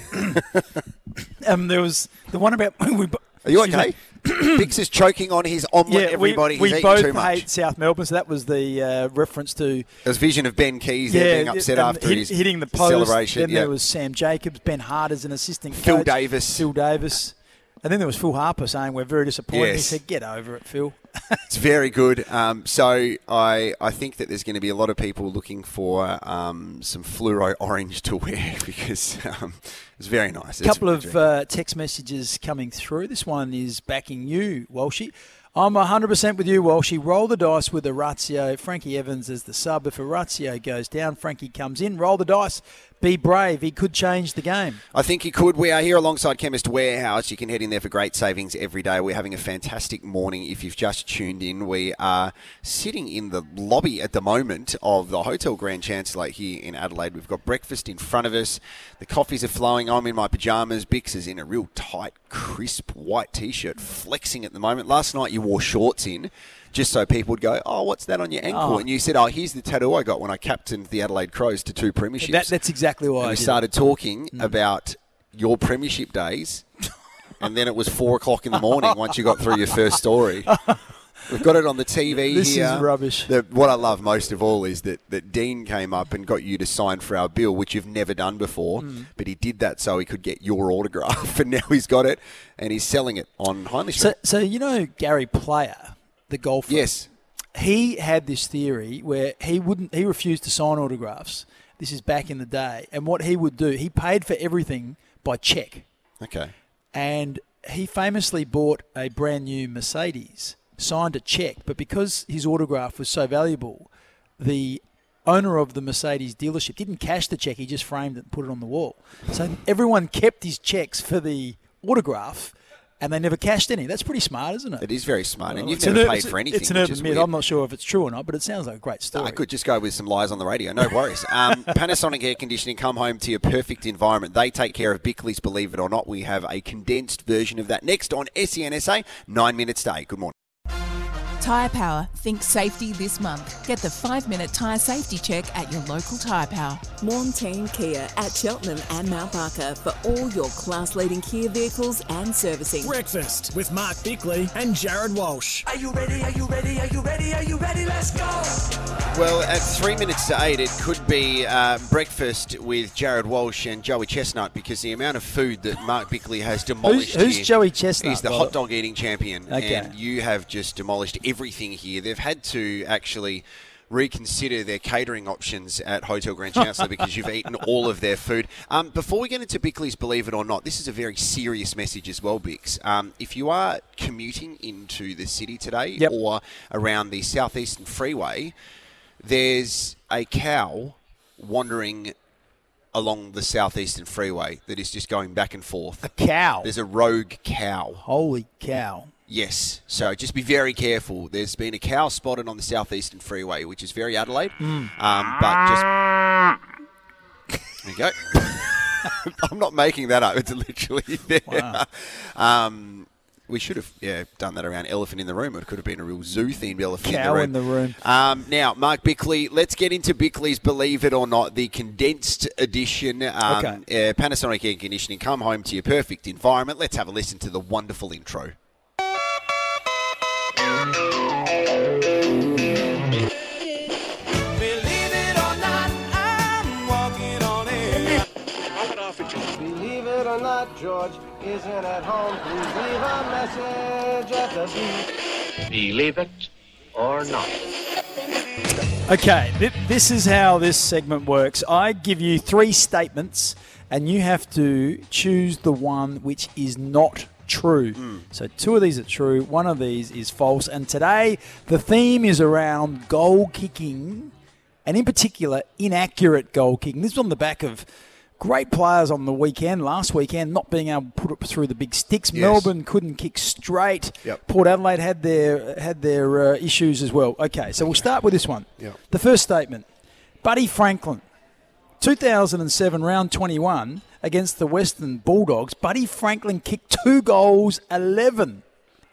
(laughs) um, there was the one about (laughs) we. bo- Are you okay? Bix is choking on his omelette. Yeah, everybody, we, he's we eating both too much. hate South Melbourne, so that was the uh, reference to There's vision of Ben Keays there being upset and after hit- his hitting the post. celebration. Then yeah. there was Sam Jacobs, Ben Hart as an assistant Phil coach, Davis. Phil Davis, and then there was Phil Harper saying we're very disappointed. He said, "Get over it, Phil." (laughs) It's very good. Um, so I I think that there's going to be a lot of people looking for um, some fluoro orange to wear (laughs) because um, it's very nice. A couple of uh, text messages coming through. This one is backing you, Walshy. I'm 100% with you, Walshy. Roll the dice with Orazio. Frankie Evans as the sub. If Orazio goes down, Frankie comes in. Roll the dice. Be brave. He could change the game. I think he could. We are here alongside Chemist Warehouse. You can head in there for great savings every day. We're having a fantastic morning. If you've just tuned in, we are sitting in the lobby at the moment of the Hotel Grand Chancellor here in Adelaide. We've got breakfast in front of us. The coffees are flowing. I'm in my pajamas. Bix is in a real tight, crisp white t-shirt, flexing at the moment. Last night you wore shorts in. Just so people would go, oh, what's that on your ankle? Oh. And you said, oh, here's the tattoo I got when I captained the Adelaide Crows to two premierships. That, that's exactly why we started talking about your premiership days, (laughs) and then it was four o'clock in the morning once you got through your first story. (laughs) We've got it on the TV This is rubbish. The, what I love most of all is that, that Dean came up and got you to sign for our bill, which you've never done before. Mm. But he did that so he could get your autograph, (laughs) and now he's got it, and he's selling it on Hindley Street. So, so you know Gary Player, the golfer. Yes. He had this theory where he wouldn't. He refused to sign autographs. This is back in the day, and what he would do, he paid for everything by check. okay. and he famously bought a brand new Mercedes, signed a check, but because his autograph was so valuable, the owner of the Mercedes dealership didn't cash the check, he just framed it and put it on the wall. So everyone kept his checks for the autograph and they never cashed any. That's pretty smart, isn't it? It is very smart, and you've It's an never paid for anything. It's an urban myth. I'm not sure if it's true or not, but it sounds like a great story. I could just go with some lies on the radio. No worries. Um, (laughs) Panasonic Air Conditioning, come home to your perfect environment. They take care of Bickley's, believe it or not. We have a condensed version of that next on SENSA, nine minutes day. Good morning. Tyre Power, think safety this month. Get the five minute tyre safety check at your local Tyre Power. Montane Kia at Cheltenham and Mount Barker for all your class leading Kia vehicles and servicing. Breakfast with Mark Bickley and Jared Walsh. Are you ready? Are you ready? Are you ready? Are you ready? Let's go! Well, at three minutes to eight, it could be uh, breakfast with Jared Walsh and Joey Chestnut because the amount of food that Mark Bickley has demolished. who's here- Joey Chestnut, He's the by hot dog eating champion, Okay. and you have just demolished everything here. They've had to actually reconsider their catering options at Hotel Grand Chancellor (laughs) because you've eaten all of their food. Um, before we get into Bickley's Believe It or Not, this is a very serious message as well, Bix. Um, if you are commuting into the city today Yep. or around the southeastern freeway, there's a cow wandering along the southeastern freeway that is just going back and forth. A cow? There's a rogue cow. Holy cow. Yes, so just be very careful. There's been a cow spotted on the southeastern freeway, which is very Adelaide. Mm. Um, but just there you go. (laughs) I'm not making that up. It's literally (laughs) there. Wow. Um, we should have yeah done that around elephant in the room. It could have been a real zoo themed elephant Cow in the room. in the room. Um, now, Mark Bickley, let's get into Bickley's Believe It or Not, the condensed edition. Um, uh, Panasonic Air Conditioning, come home to your perfect environment. Let's have a listen to the wonderful intro. It not, George isn't at home. Please leave a message at the beep. Believe it or not. Okay, th- this is how this segment works. I give you three statements, and you have to choose the one which is not true. Hmm. So, two of these are true, one of these is false. And today, the theme is around goal kicking, and in particular, inaccurate goal kicking. This is on the back of great players on the weekend, last weekend, not being able to put it through the big sticks. Yes. Melbourne couldn't kick straight. Yep. Port Adelaide had their had their uh, issues as well. Okay, so we'll start with this one. Yep. The first statement: Buddy Franklin, 2007 round 21 against the Western Bulldogs. Buddy Franklin kicked two goals, 11.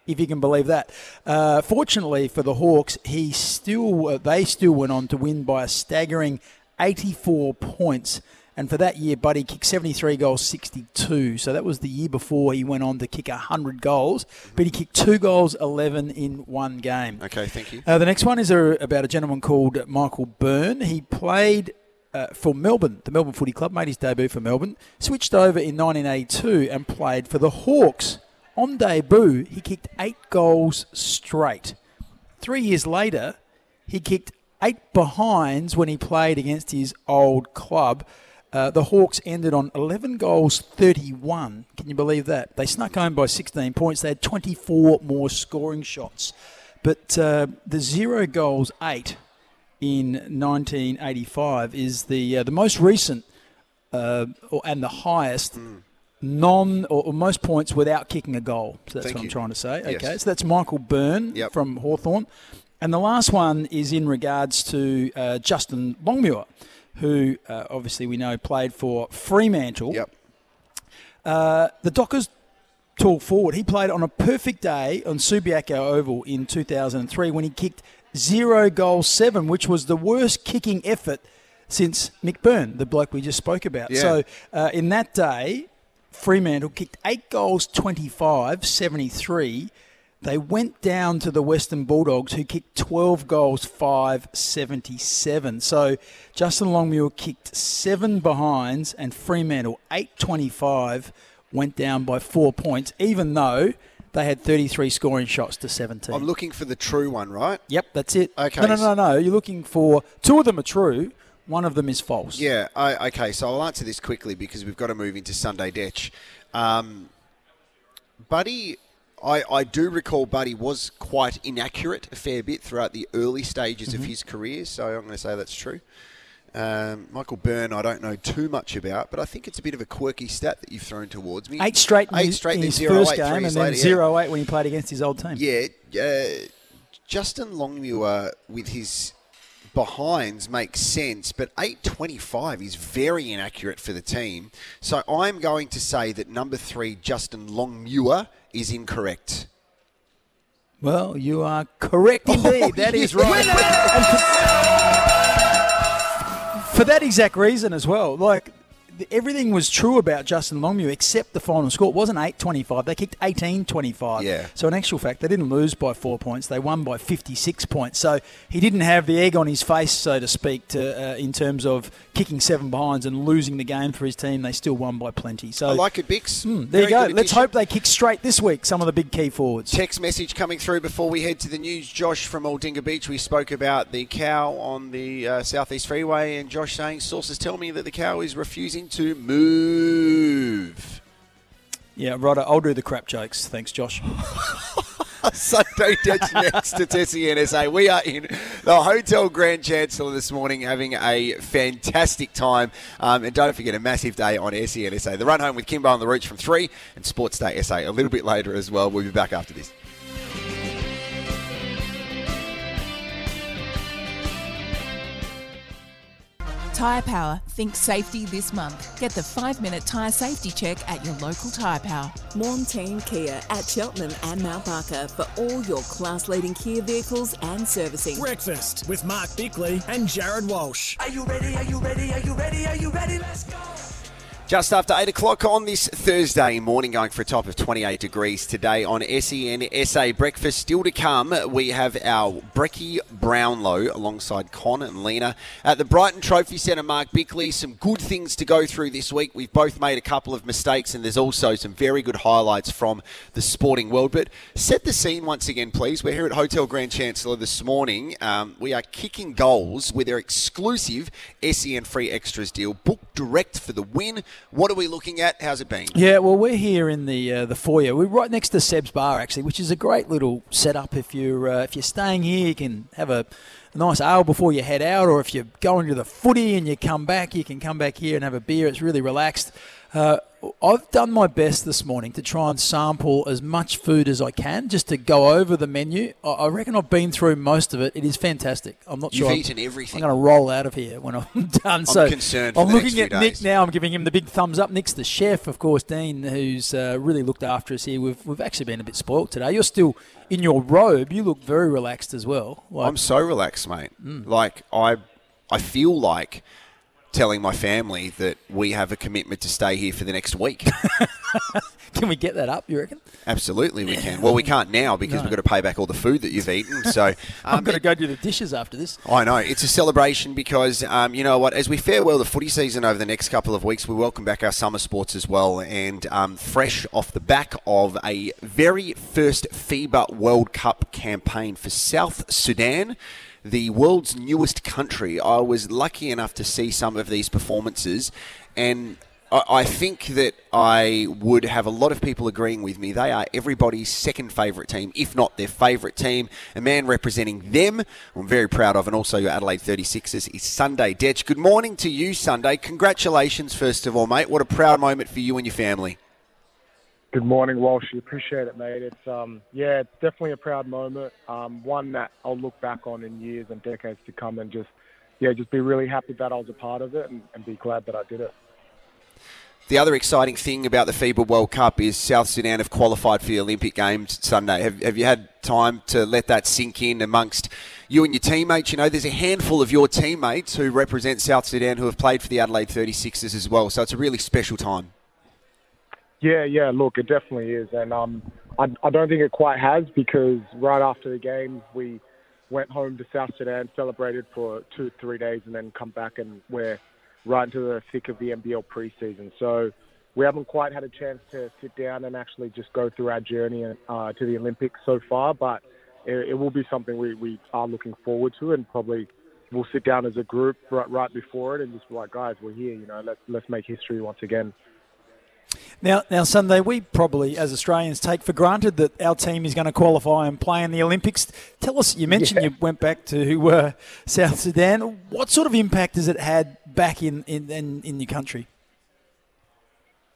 If you can believe that. Uh, fortunately for the Hawks, he still uh, they still went on to win by a staggering 84 points. And for that year, Buddy kicked 73 goals, 62. So that was the year before he went on to kick 100 goals. But he kicked two goals, 11 in one game. Okay, thank you. Uh, the next one is a, about a gentleman called Michael Byrne. He played uh, for Melbourne, the Melbourne Footy Club, made his debut for Melbourne, switched over in 1982 and played for the Hawks. On debut, he kicked eight goals straight. Three years later, he kicked eight behinds when he played against his old club. Uh, the Hawks ended on 11 goals, 31. Can you believe that? They snuck home by 16 points. They had 24 more scoring shots. But uh, the zero goals, eight in 1985 is the uh, the most recent uh, or, and the highest non or, or most points without kicking a goal. So that's Thank what I'm trying to say. Yes. Okay, so that's Michael Byrne Yep. from Hawthorn. And the last one is in regards to uh, Justin Longmuir, who uh, obviously we know played for Fremantle. Yep. Uh, the Dockers tall forward. He played on a perfect day on Subiaco Oval in 2003 when he kicked zero goals seven, which was the worst kicking effort since Mick Byrne, the bloke we just spoke about. Yeah. So uh, in that day, Fremantle kicked eight goals 25, 73. They went down to the Western Bulldogs, who kicked 12 goals, 577. So Justin Longmuir kicked seven behinds, and Fremantle, 825, went down by four points, even though they had 33 scoring shots to 17. I'm looking for the true one, right? Yep, that's it. Okay. No, no, no, no. You're looking for two of them are true, one of them is false. Yeah, I, okay, so I'll answer this quickly because we've got to move into Sunday Dech. Um, Buddy, I, I do recall Buddy was quite inaccurate a fair bit throughout the early stages of Mhm. his career, so I'm going to say that's true. Um, Michael Byrne, I don't know too much about, but I think it's a bit of a quirky stat that you've thrown towards me. Eight straight, in eight his, straight, in his first eight, game, and then later, zero eight when he played against his old team. Yeah, uh, Justin Longmuir with his behinds makes sense, but 825 is very inaccurate for the team. So I'm going to say that number three, Justin Longmuir, is incorrect. Well, you are correct indeed. that is right. For, for that exact reason as well, like everything was true about Justin Longmuir except the final score. It wasn't 8-25. They kicked 18-25. Yeah. So in actual fact, they didn't lose by four points. They won by 56 points. So he didn't have the egg on his face, so to speak, to, uh, in terms of kicking seven behinds and losing the game for his team. They still won by plenty. So I like it, Bix. Hmm, there Very you go. Let's hope they kick straight this week. Some of the big key forwards. Text message coming through before we head to the news. Josh from Aldinga Beach. We spoke about the cow on the uh, Southeast Freeway, and Josh saying sources tell me that the cow is refusing to move. Yeah, right. I'll do the crap jokes. Thanks, Josh. (laughs) Sunday Dech next to at SENSA. We are in the Hotel Grand Chancellor this morning having a fantastic time. Um, and don't forget, a massive day on SENSA. The run home with Kimbo on the Roots from 3 and Sports Day SA a little bit later as well. We'll be back after this. Tyre Power, think safety this month. Get the five minute tyre safety check at your local Tyre Power. Morn Team Kia at Cheltenham and Mount Barker for all your class leading Kia vehicles and servicing. Breakfast with Mark Bickley and Jared Walsh. Are you ready? Are you ready? Are you ready? Are you ready? Let's go. Just after 8 o'clock on this Thursday morning, going for a top of 28 degrees today on SEN SA Breakfast. Still to come, we have our Brecky Brownlow alongside Con and Lena at the Brighton Trophy Centre. Mark Bickley, some good things to go through this week. We've both made a couple of mistakes, and there's also some very good highlights from the sporting world. But set the scene once again, please. We're here at Hotel Grand Chancellor this morning. Um, we are kicking goals with our exclusive SEN Free Extras deal. Book direct for the win. What are we looking at? How's it been? Yeah, well, we're here in the uh, the foyer. We're right next to Seb's Bar, actually, which is a great little setup. If you're uh, if you're staying here, you can have a, nice ale before you head out, or if you're going to the footy and you come back, you can come back here and have a beer. It's really relaxed. Uh, I've done my best this morning to try and sample as much food as I can, just to go over the menu. I I reckon I've been through most of it. It is fantastic. I'm not You've sure. I'm- eaten everything. I'm going to roll out of here when I'm (laughs) done. so concerned for I'm the looking at Nick days. now. I'm giving him the big thumbs up. Nick's the chef, of course. Dean, who's uh, really looked after us here. We've we've actually been a bit spoilt today. You're still in your robe. You look very relaxed as well. Like, I'm so relaxed, mate. Mm. Like I, I feel like telling my family that we have a commitment to stay here for the next week. (laughs) can we get that up? You reckon? Absolutely, we can. Well, we can't now because No. we've got to pay back all the food that you've eaten. So (laughs) I'm um, going to go do the dishes after this. I know it's a celebration because um, you know what? As we farewell the footy season over the next couple of weeks, we welcome back our summer sports as well. And um, fresh off the back of a very first FIBA World Cup campaign for South Sudan. The world's newest country. I was lucky enough to see some of these performances, and I think that I would have a lot of people agreeing with me. They are everybody's second favourite team, if not their favourite team. A man representing them, I'm very proud of, and also your Adelaide 36ers is Sunday Dech. Good morning to you, Sunday. Congratulations, first of all, mate. What a proud moment for you and your family. Good morning, Walsh. You appreciate it, mate. It's um, yeah, it's definitely a proud moment. Um, one that I'll look back on in years and decades to come, and just yeah, just be really happy that I was a part of it, and, and be glad that I did it. The other exciting thing about the FIBA World Cup is South Sudan have qualified for the Olympic Games Sunday. Have, have you had time to let that sink in amongst you and your teammates? You know, there's a handful of your teammates who represent South Sudan who have played for the Adelaide 36ers as well, so it's a really special time. Yeah, yeah. Look, it definitely is, and um, I, I don't think it quite has because right after the games we went home to South Sudan, celebrated for two, three days, and then come back and we're right into the thick of the NBL preseason. So we haven't quite had a chance to sit down and actually just go through our journey uh, to the Olympics so far, but it, it will be something we, we are looking forward to, and probably we'll sit down as a group right, right before it and just be like, guys, we're here. You know, let's let's make history once again. Now, now Sunday, we probably, as Australians, take for granted that our team is going to qualify and play in the Olympics. Tell us, you mentioned you went back to uh, South Sudan. What sort of impact has it had back in, in, in, in your country?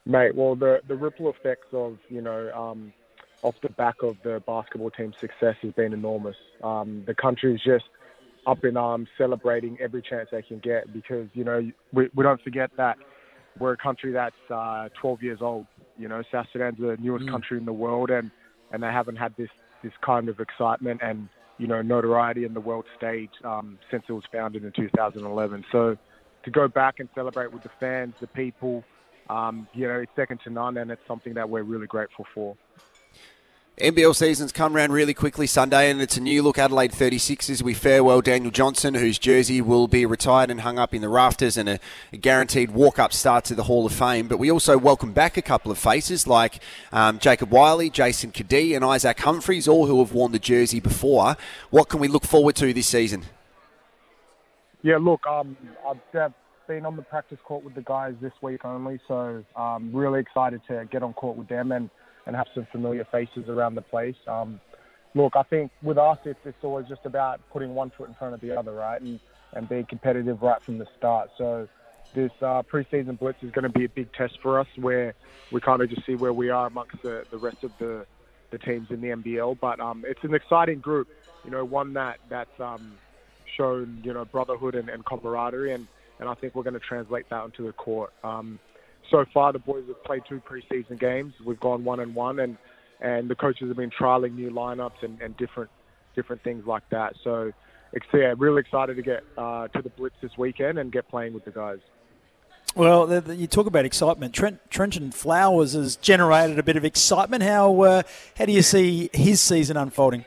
Mate, well, the the ripple effects of you know um, off the back of the basketball team's success has been enormous. Um, the country is just up in arms, celebrating every chance they can get because you know we we don't forget that we're a country that's uh, 12 years old. You know, South Sudan's the newest Mm. country in the world, and and they haven't had this this kind of excitement and you know notoriety in the world stage um, since it was founded in 2011. So to go back and celebrate with the fans, the people, um, you know, it's second to none, and it's something that we're really grateful for. NBL season's come around really quickly Sunday, and it's a new look Adelaide 36ers. We farewell Daniel Johnson, whose jersey will be retired and hung up in the rafters, and a, a guaranteed walk up start to the Hall of Fame. But we also welcome back a couple of faces like um, Jacob Wiley, Jason Cadee, and Isaac Humphries, all who have worn the jersey before. What can we look forward to this season? Yeah, look, um, I've been on the practice court with the guys this week only, so I'm really excited to get on court with them and, and have some familiar faces around the place. Um, look, I think with us, it's, it's always just about putting one foot in front of the other, right, and, and being competitive right from the start. So this uh, preseason blitz is going to be a big test for us, where we kind of just see where we are amongst the, the rest of the, the teams in the NBL. But um, it's an exciting group, you know, one that that's um, shown you know brotherhood and, and camaraderie, and and I think we're going to translate that onto the court. Um, so far, the boys have played two preseason games. We've gone one and one, and and the coaches have been trialing new lineups and, and different different things like that. So, yeah, really excited to get uh, to the Blitz this weekend and get playing with the guys. Well, the, the, you talk about excitement. Trent, Trentyn Flowers has generated a bit of excitement. How uh, how do you see his season unfolding?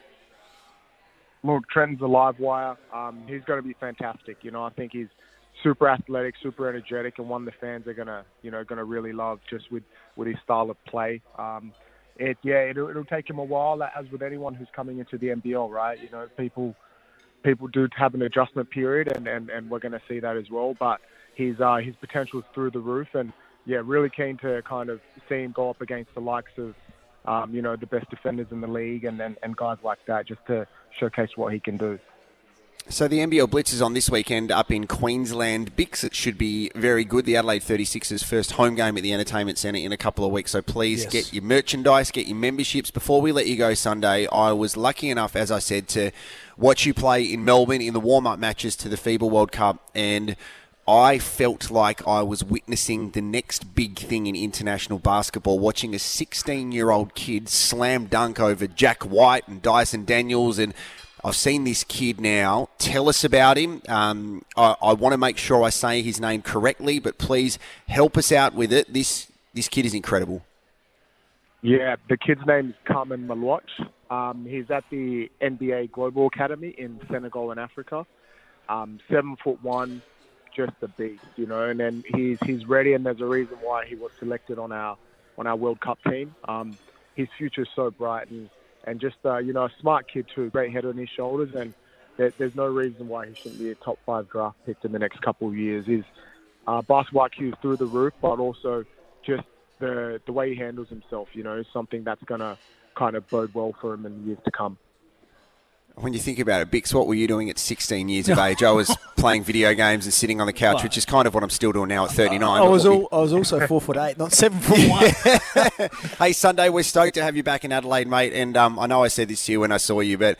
Look, Trentyn's a live wire. Um, he's going to be fantastic. You know, I think he's super athletic, super energetic, and one the fans are gonna, you know, gonna really love just with with his style of play. Um, it yeah, it'll, it'll take him a while, as with anyone who's coming into the NBL, right? You know, people people do have an adjustment period, and and, and we're to see that as well. But his uh, his potential is through the roof, and yeah, really keen to kind of see him go up against the likes of. Um, you know the best defenders in the league, and, and and guys like that, just to showcase what he can do. So the NBL Blitz is on this weekend up in Queensland. Bix, it should be very good. The Adelaide 36ers first home game at the Entertainment Centre in a couple of weeks. So please Yes. get your merchandise, get your memberships. Before we let you go Sunday, I was lucky enough, as I said, to watch you play in Melbourne in the warm-up matches to the FIBA World Cup and I felt like I was witnessing the next big thing in international basketball, watching a 16 year old kid slam dunk over Jack White and Dyson Daniels. And I've seen this kid now. Tell us about him. Um, I, I want to make sure I say his name correctly, but please help us out with it. This, this kid is incredible. Yeah, the kid's name is Khaman Maluach. Um, he's at the NBA Global Academy in Senegal in Africa. Um, seven foot one, just a beast, you know. And then he's he's ready, and there's a reason why he was selected on our on our World Cup team. Um, his future is so bright, and and just uh, you know a smart kid too, great head on his shoulders, and there, there's no reason why he shouldn't be a top five draft pick in the next couple of years. His uh, basketball IQ is through the roof, but also just the the way he handles himself, you know, something that's gonna kind of bode well for him in the years to come. When you think about it, Bix, what were you doing at 16 years of (laughs) age? I was playing video games and sitting on the couch, which is kind of what I'm still doing now at 39. I was we- all, I was also four foot eight, not seven foot one. (laughs) hey, Sunday, we're stoked to have you back in Adelaide, mate. And um, I know I said this to you when I saw you, but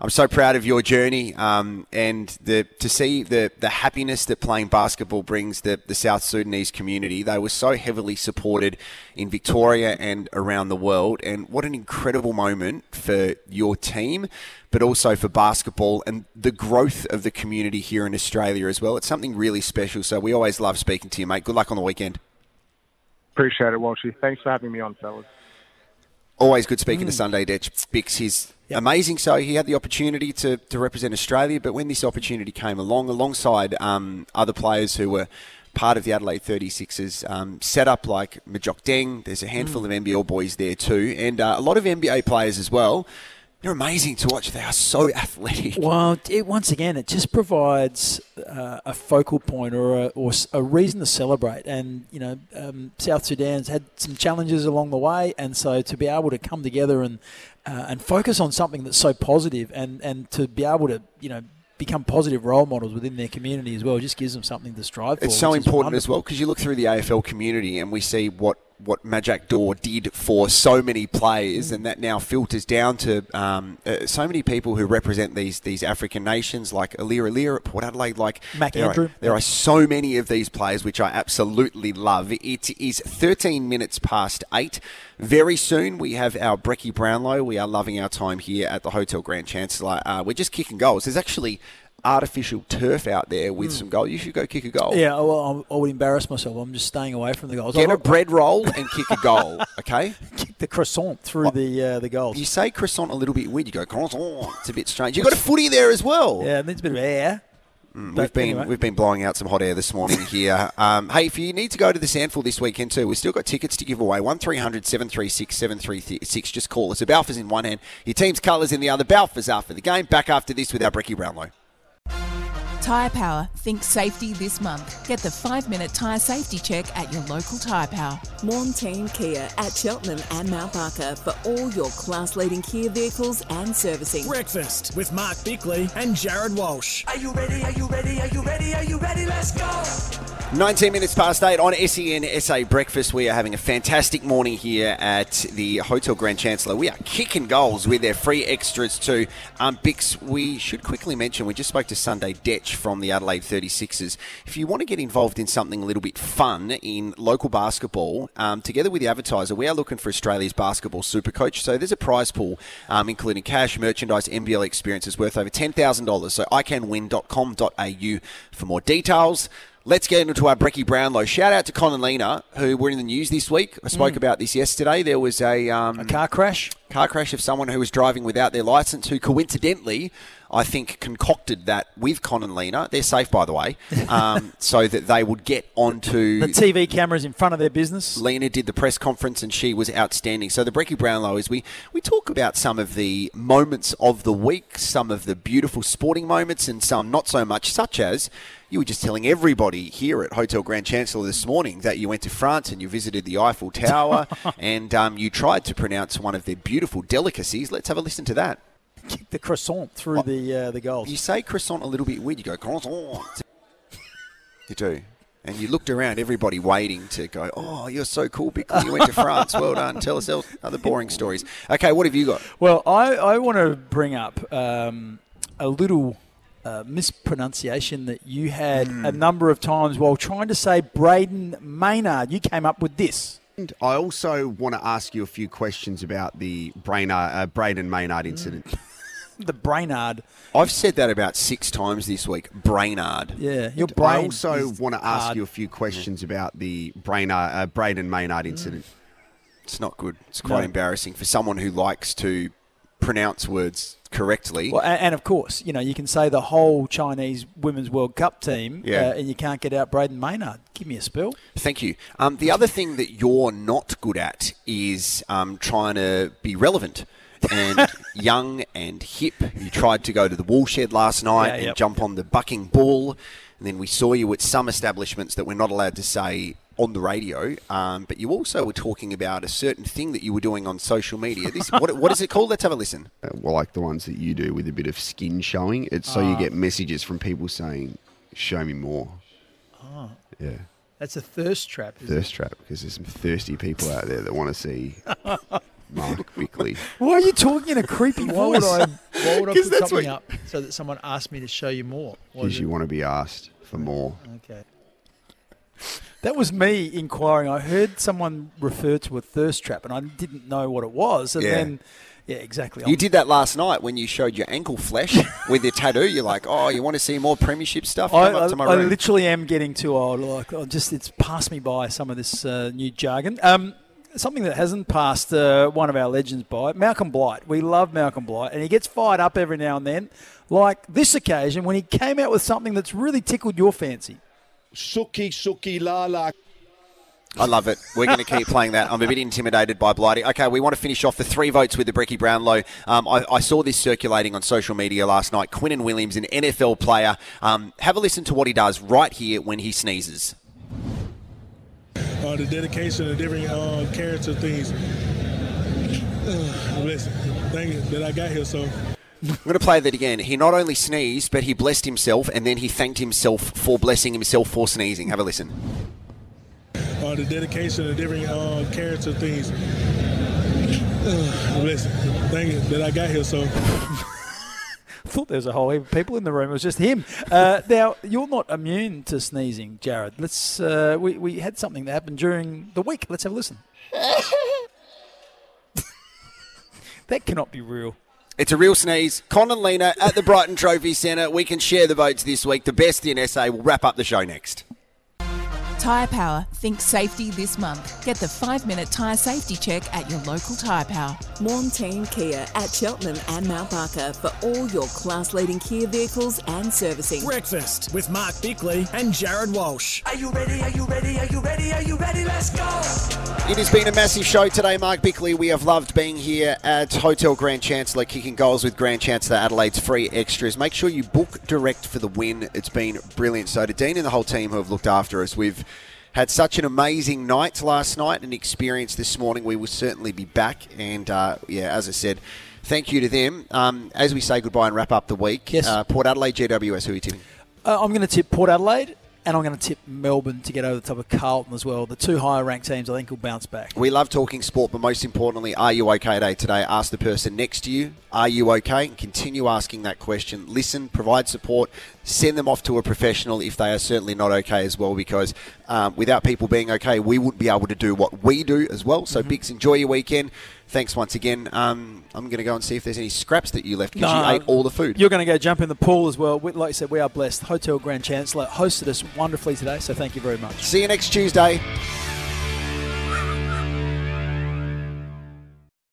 I'm so proud of your journey um, and the to see the the happiness that playing basketball brings the, the South Sudanese community. They were so heavily supported in Victoria and around the world. And what an incredible moment for your team, but also for basketball and the growth of the community here in Australia as well. It's something really special. So we always love speaking to you, mate. Good luck on the weekend. Appreciate it, Walshy. Thanks for having me on, fellas. Always good speaking to Sunday Dech. Bix, he's amazing. So he had the opportunity to, to represent Australia, but when this opportunity came along, alongside um, other players who were part of the Adelaide 36ers, um, set up like Majok Deng, there's a handful of NBL boys there too, and uh, a lot of NBA players as well. They're amazing to watch. They are so (laughs) athletic. Well, it, once again, it just provides uh, a focal point or a, or a reason to celebrate. And you know, um, South Sudan's had some challenges along the way, and so to be able to come together and uh, and focus on something that's so positive, and and to be able to you know become positive role models within their community as well, just gives them something to strive for. It's so important as well because you look through the AFL community and we see what what Majak Daw did for so many players, and that now filters down to um, uh, so many people who represent these these African nations, like Aliir Aliir at Port Adelaide. Like Mac there Andrew. Are, there are so many of these players which I absolutely love. It is 13 minutes past eight. Very soon we have our Brecky Brownlow. We are loving our time here at the Hotel Grand Chancellor. Uh, we're just kicking goals. There's actually artificial turf out there with some goal. You should go kick a goal. Yeah, well, I I would embarrass myself. I'm just staying away from the goals. Get a bread roll (laughs) and kick a goal, okay? (laughs) kick the croissant through the uh, the goals. You say croissant a little bit weird. You go croissant. It's a bit strange. You've got a footy there as well. Yeah, it needs a bit of air. Mm, we've been anyway. we've been blowing out some hot air this morning (laughs) here. Um, hey, if you need to go to the SANFL this weekend too, we've still got tickets to give away. One 736 736 Just call us. A Balfour's in one hand, your team's colours in the other. Balfour's after the game. Back after this with our Brecky Brownlow. Tyre Power, think safety this month. Get the five minute tyre safety check at your local Tyre Power. Montane Kia at Cheltenham and Mount Barker for all your class leading Kia vehicles and servicing. Breakfast with Mark Bickley and Jared Walsh. Are you ready? Are you ready? Are you ready? Are you ready? Let's go! 19 minutes past 8 on SEN SA Breakfast. We are having a fantastic morning here at the Hotel Grand Chancellor. We are kicking goals with their free extras too. Um, Bix, we should quickly mention we just spoke to Sunday Dech from the Adelaide 36ers. If you want to get involved in something a little bit fun in local basketball, um, together with the advertiser, we are looking for Australia's basketball super coach. So there's a prize pool, um, including cash, merchandise, NBL experiences worth over $10,000. So icanwin.com.au for more details. Let's get into our Brecky Brownlow. Shout out to Con and Lena, who were in the news this week. I spoke Mm. about this yesterday. There was a, um, a car crash. Car crash of someone who was driving without their license, who coincidentally, I think, concocted that with Con and Lena. They're safe, by the way, (laughs) um, so that they would get onto The TV cameras in front of their business. Lena did the press conference and she was outstanding. So the Brecky Brownlow is we we talk about some of the moments of the week, some of the beautiful sporting moments, and some not so much, such as you were just telling everybody here at Hotel Grand Chancellor this morning that you went to France and you visited the Eiffel Tower (laughs) and um, you tried to pronounce one of their beautiful delicacies. Let's have a listen to that. Kick the croissant through the uh, the goals. You say croissant a little bit weird. You go croissant. (laughs) You do. And you looked around, everybody waiting to go, oh, you're so cool, Bickley. You went to France. Well done. Tell us other boring stories. Okay, what have you got? Well, I, I want to bring up um, a little uh, mispronunciation that you had Hmm. a number of times while trying to say Brayden Maynard. You came up with this. I also want to ask you a few questions about the Brainard, uh, Brayden Maynard incident. (laughs) The Brainard. I've said that about six times this week. Brainard. Yeah, your I also is want to ask hard. you a few questions about the Brainard, uh, Brayden Maynard incident. It's not good. It's quite No. embarrassing for someone who likes to pronounce words correctly. Well, and, and of course, you know, you can say the whole Chinese Women's World Cup team, Yeah. uh, and you can't get out Brayden Maynard. Give me a spell. Thank you. Um, the other thing that you're not good at is um, trying to be relevant and (laughs) young and hip. You tried to go to the woolshed last night Yeah, and yep. jump on the bucking bull, and then we saw you at some establishments that we're not allowed to say on the radio. Um, but you also were talking about a certain thing that you were doing on social media. This, what, what is it called? Let's have a listen. (laughs) Uh, well, like the ones that you do with a bit of skin showing. It's so you Ah. get messages from people saying, "Show me more." Oh, Yeah, that's a thirst trap. Isn't thirst trap because there's some thirsty people out there that want to see (laughs) Mark Bickley. Why are you talking in a creepy Why would voice? I? Why would I (laughs) 'Cause put that's something what- up so that someone asked me to show you more? Because you it? want to be asked for more. Okay. That was me inquiring. I heard someone refer to a thirst trap, and I didn't know what it was. And Yeah. then, yeah, exactly. You did that last night when you showed your ankle flesh (laughs) with your tattoo. You're like, oh, you want to see more premiership stuff? I, up to my I, I literally am getting too old. Like, I just it's passed me by some of this uh, new jargon. Um, something that hasn't passed uh, one of our legends by Malcolm Blight. We love Malcolm Blight, and he gets fired up every now and then. Like this occasion when he came out with something that's really tickled your fancy. Suki, suki, la la. I love it. We're going to keep playing that. I'm a bit intimidated by Blighty. Okay, we want to finish off the three votes with the Brecky Brownlow. Um, I, I saw this circulating on social media last night. Quinnen Williams, an NFL player. Um, have a listen to what he does right here when he sneezes. uh, the dedication and different uh, character things. Uh, listen, thank you that I got here. So I'm going to play that again. He not only sneezed, but he blessed himself, and then he thanked himself for blessing himself for sneezing. Have a listen. uh, the dedication and different uh, character things. Uh, (sighs) listen, thank you that I got here. So I (laughs) thought there was a whole heap of people in the room. It was just him. Uh, (laughs) now you're not immune to sneezing, Jared. Let's. Uh, we we had something that happened during the week. Let's have a listen. (laughs) that cannot be real. It's a real sneeze. Con and Lena at the Brighton Trophy Centre. We can share the votes this week. The best in SA. We'll wrap up the show next. Tyre Power, think safety this month. Get the five minute tyre safety check at your local Tyre Power. Montane Kia at Cheltenham and Mount Barker for all your class leading Kia vehicles and servicing. Breakfast with Mark Bickley and Jared Walsh. Are you ready? Are you ready? Are you ready? Are you ready? Let's go! It has been a massive show today, Mark Bickley. We have loved being here at Hotel Grand Chancellor, kicking goals with Grand Chancellor Adelaide's free extras. Make sure you book direct for the win. It's been brilliant. So, to Dean and the whole team who have looked after us, we've had such an amazing night last night and experience this morning. We will certainly be back. And, uh, yeah, as I said, thank you to them. Um, as we say goodbye and wrap up the week, Yes. uh, Port Adelaide GWS, who are you tipping? Uh, I'm going to tip Port Adelaide, and I'm going to tip Melbourne to get over the top of Carlton as well. The two higher ranked teams, I think, will bounce back. We love talking sport, but most importantly, are you okay day today? Ask the person next to you, are you okay? And continue asking that question. Listen, provide support, send them off to a professional if they are certainly not okay as well, because um, without people being okay, we wouldn't be able to do what we do as well. So, Bix, enjoy your weekend. Thanks once again. Um, I'm going to go and see if there's any scraps that you left because you ate all the food. You're going to go jump in the pool as well. We- Like I said, we are blessed. Hotel Grand Chancellor hosted us wonderfully today, so thank you very much. See you next Tuesday.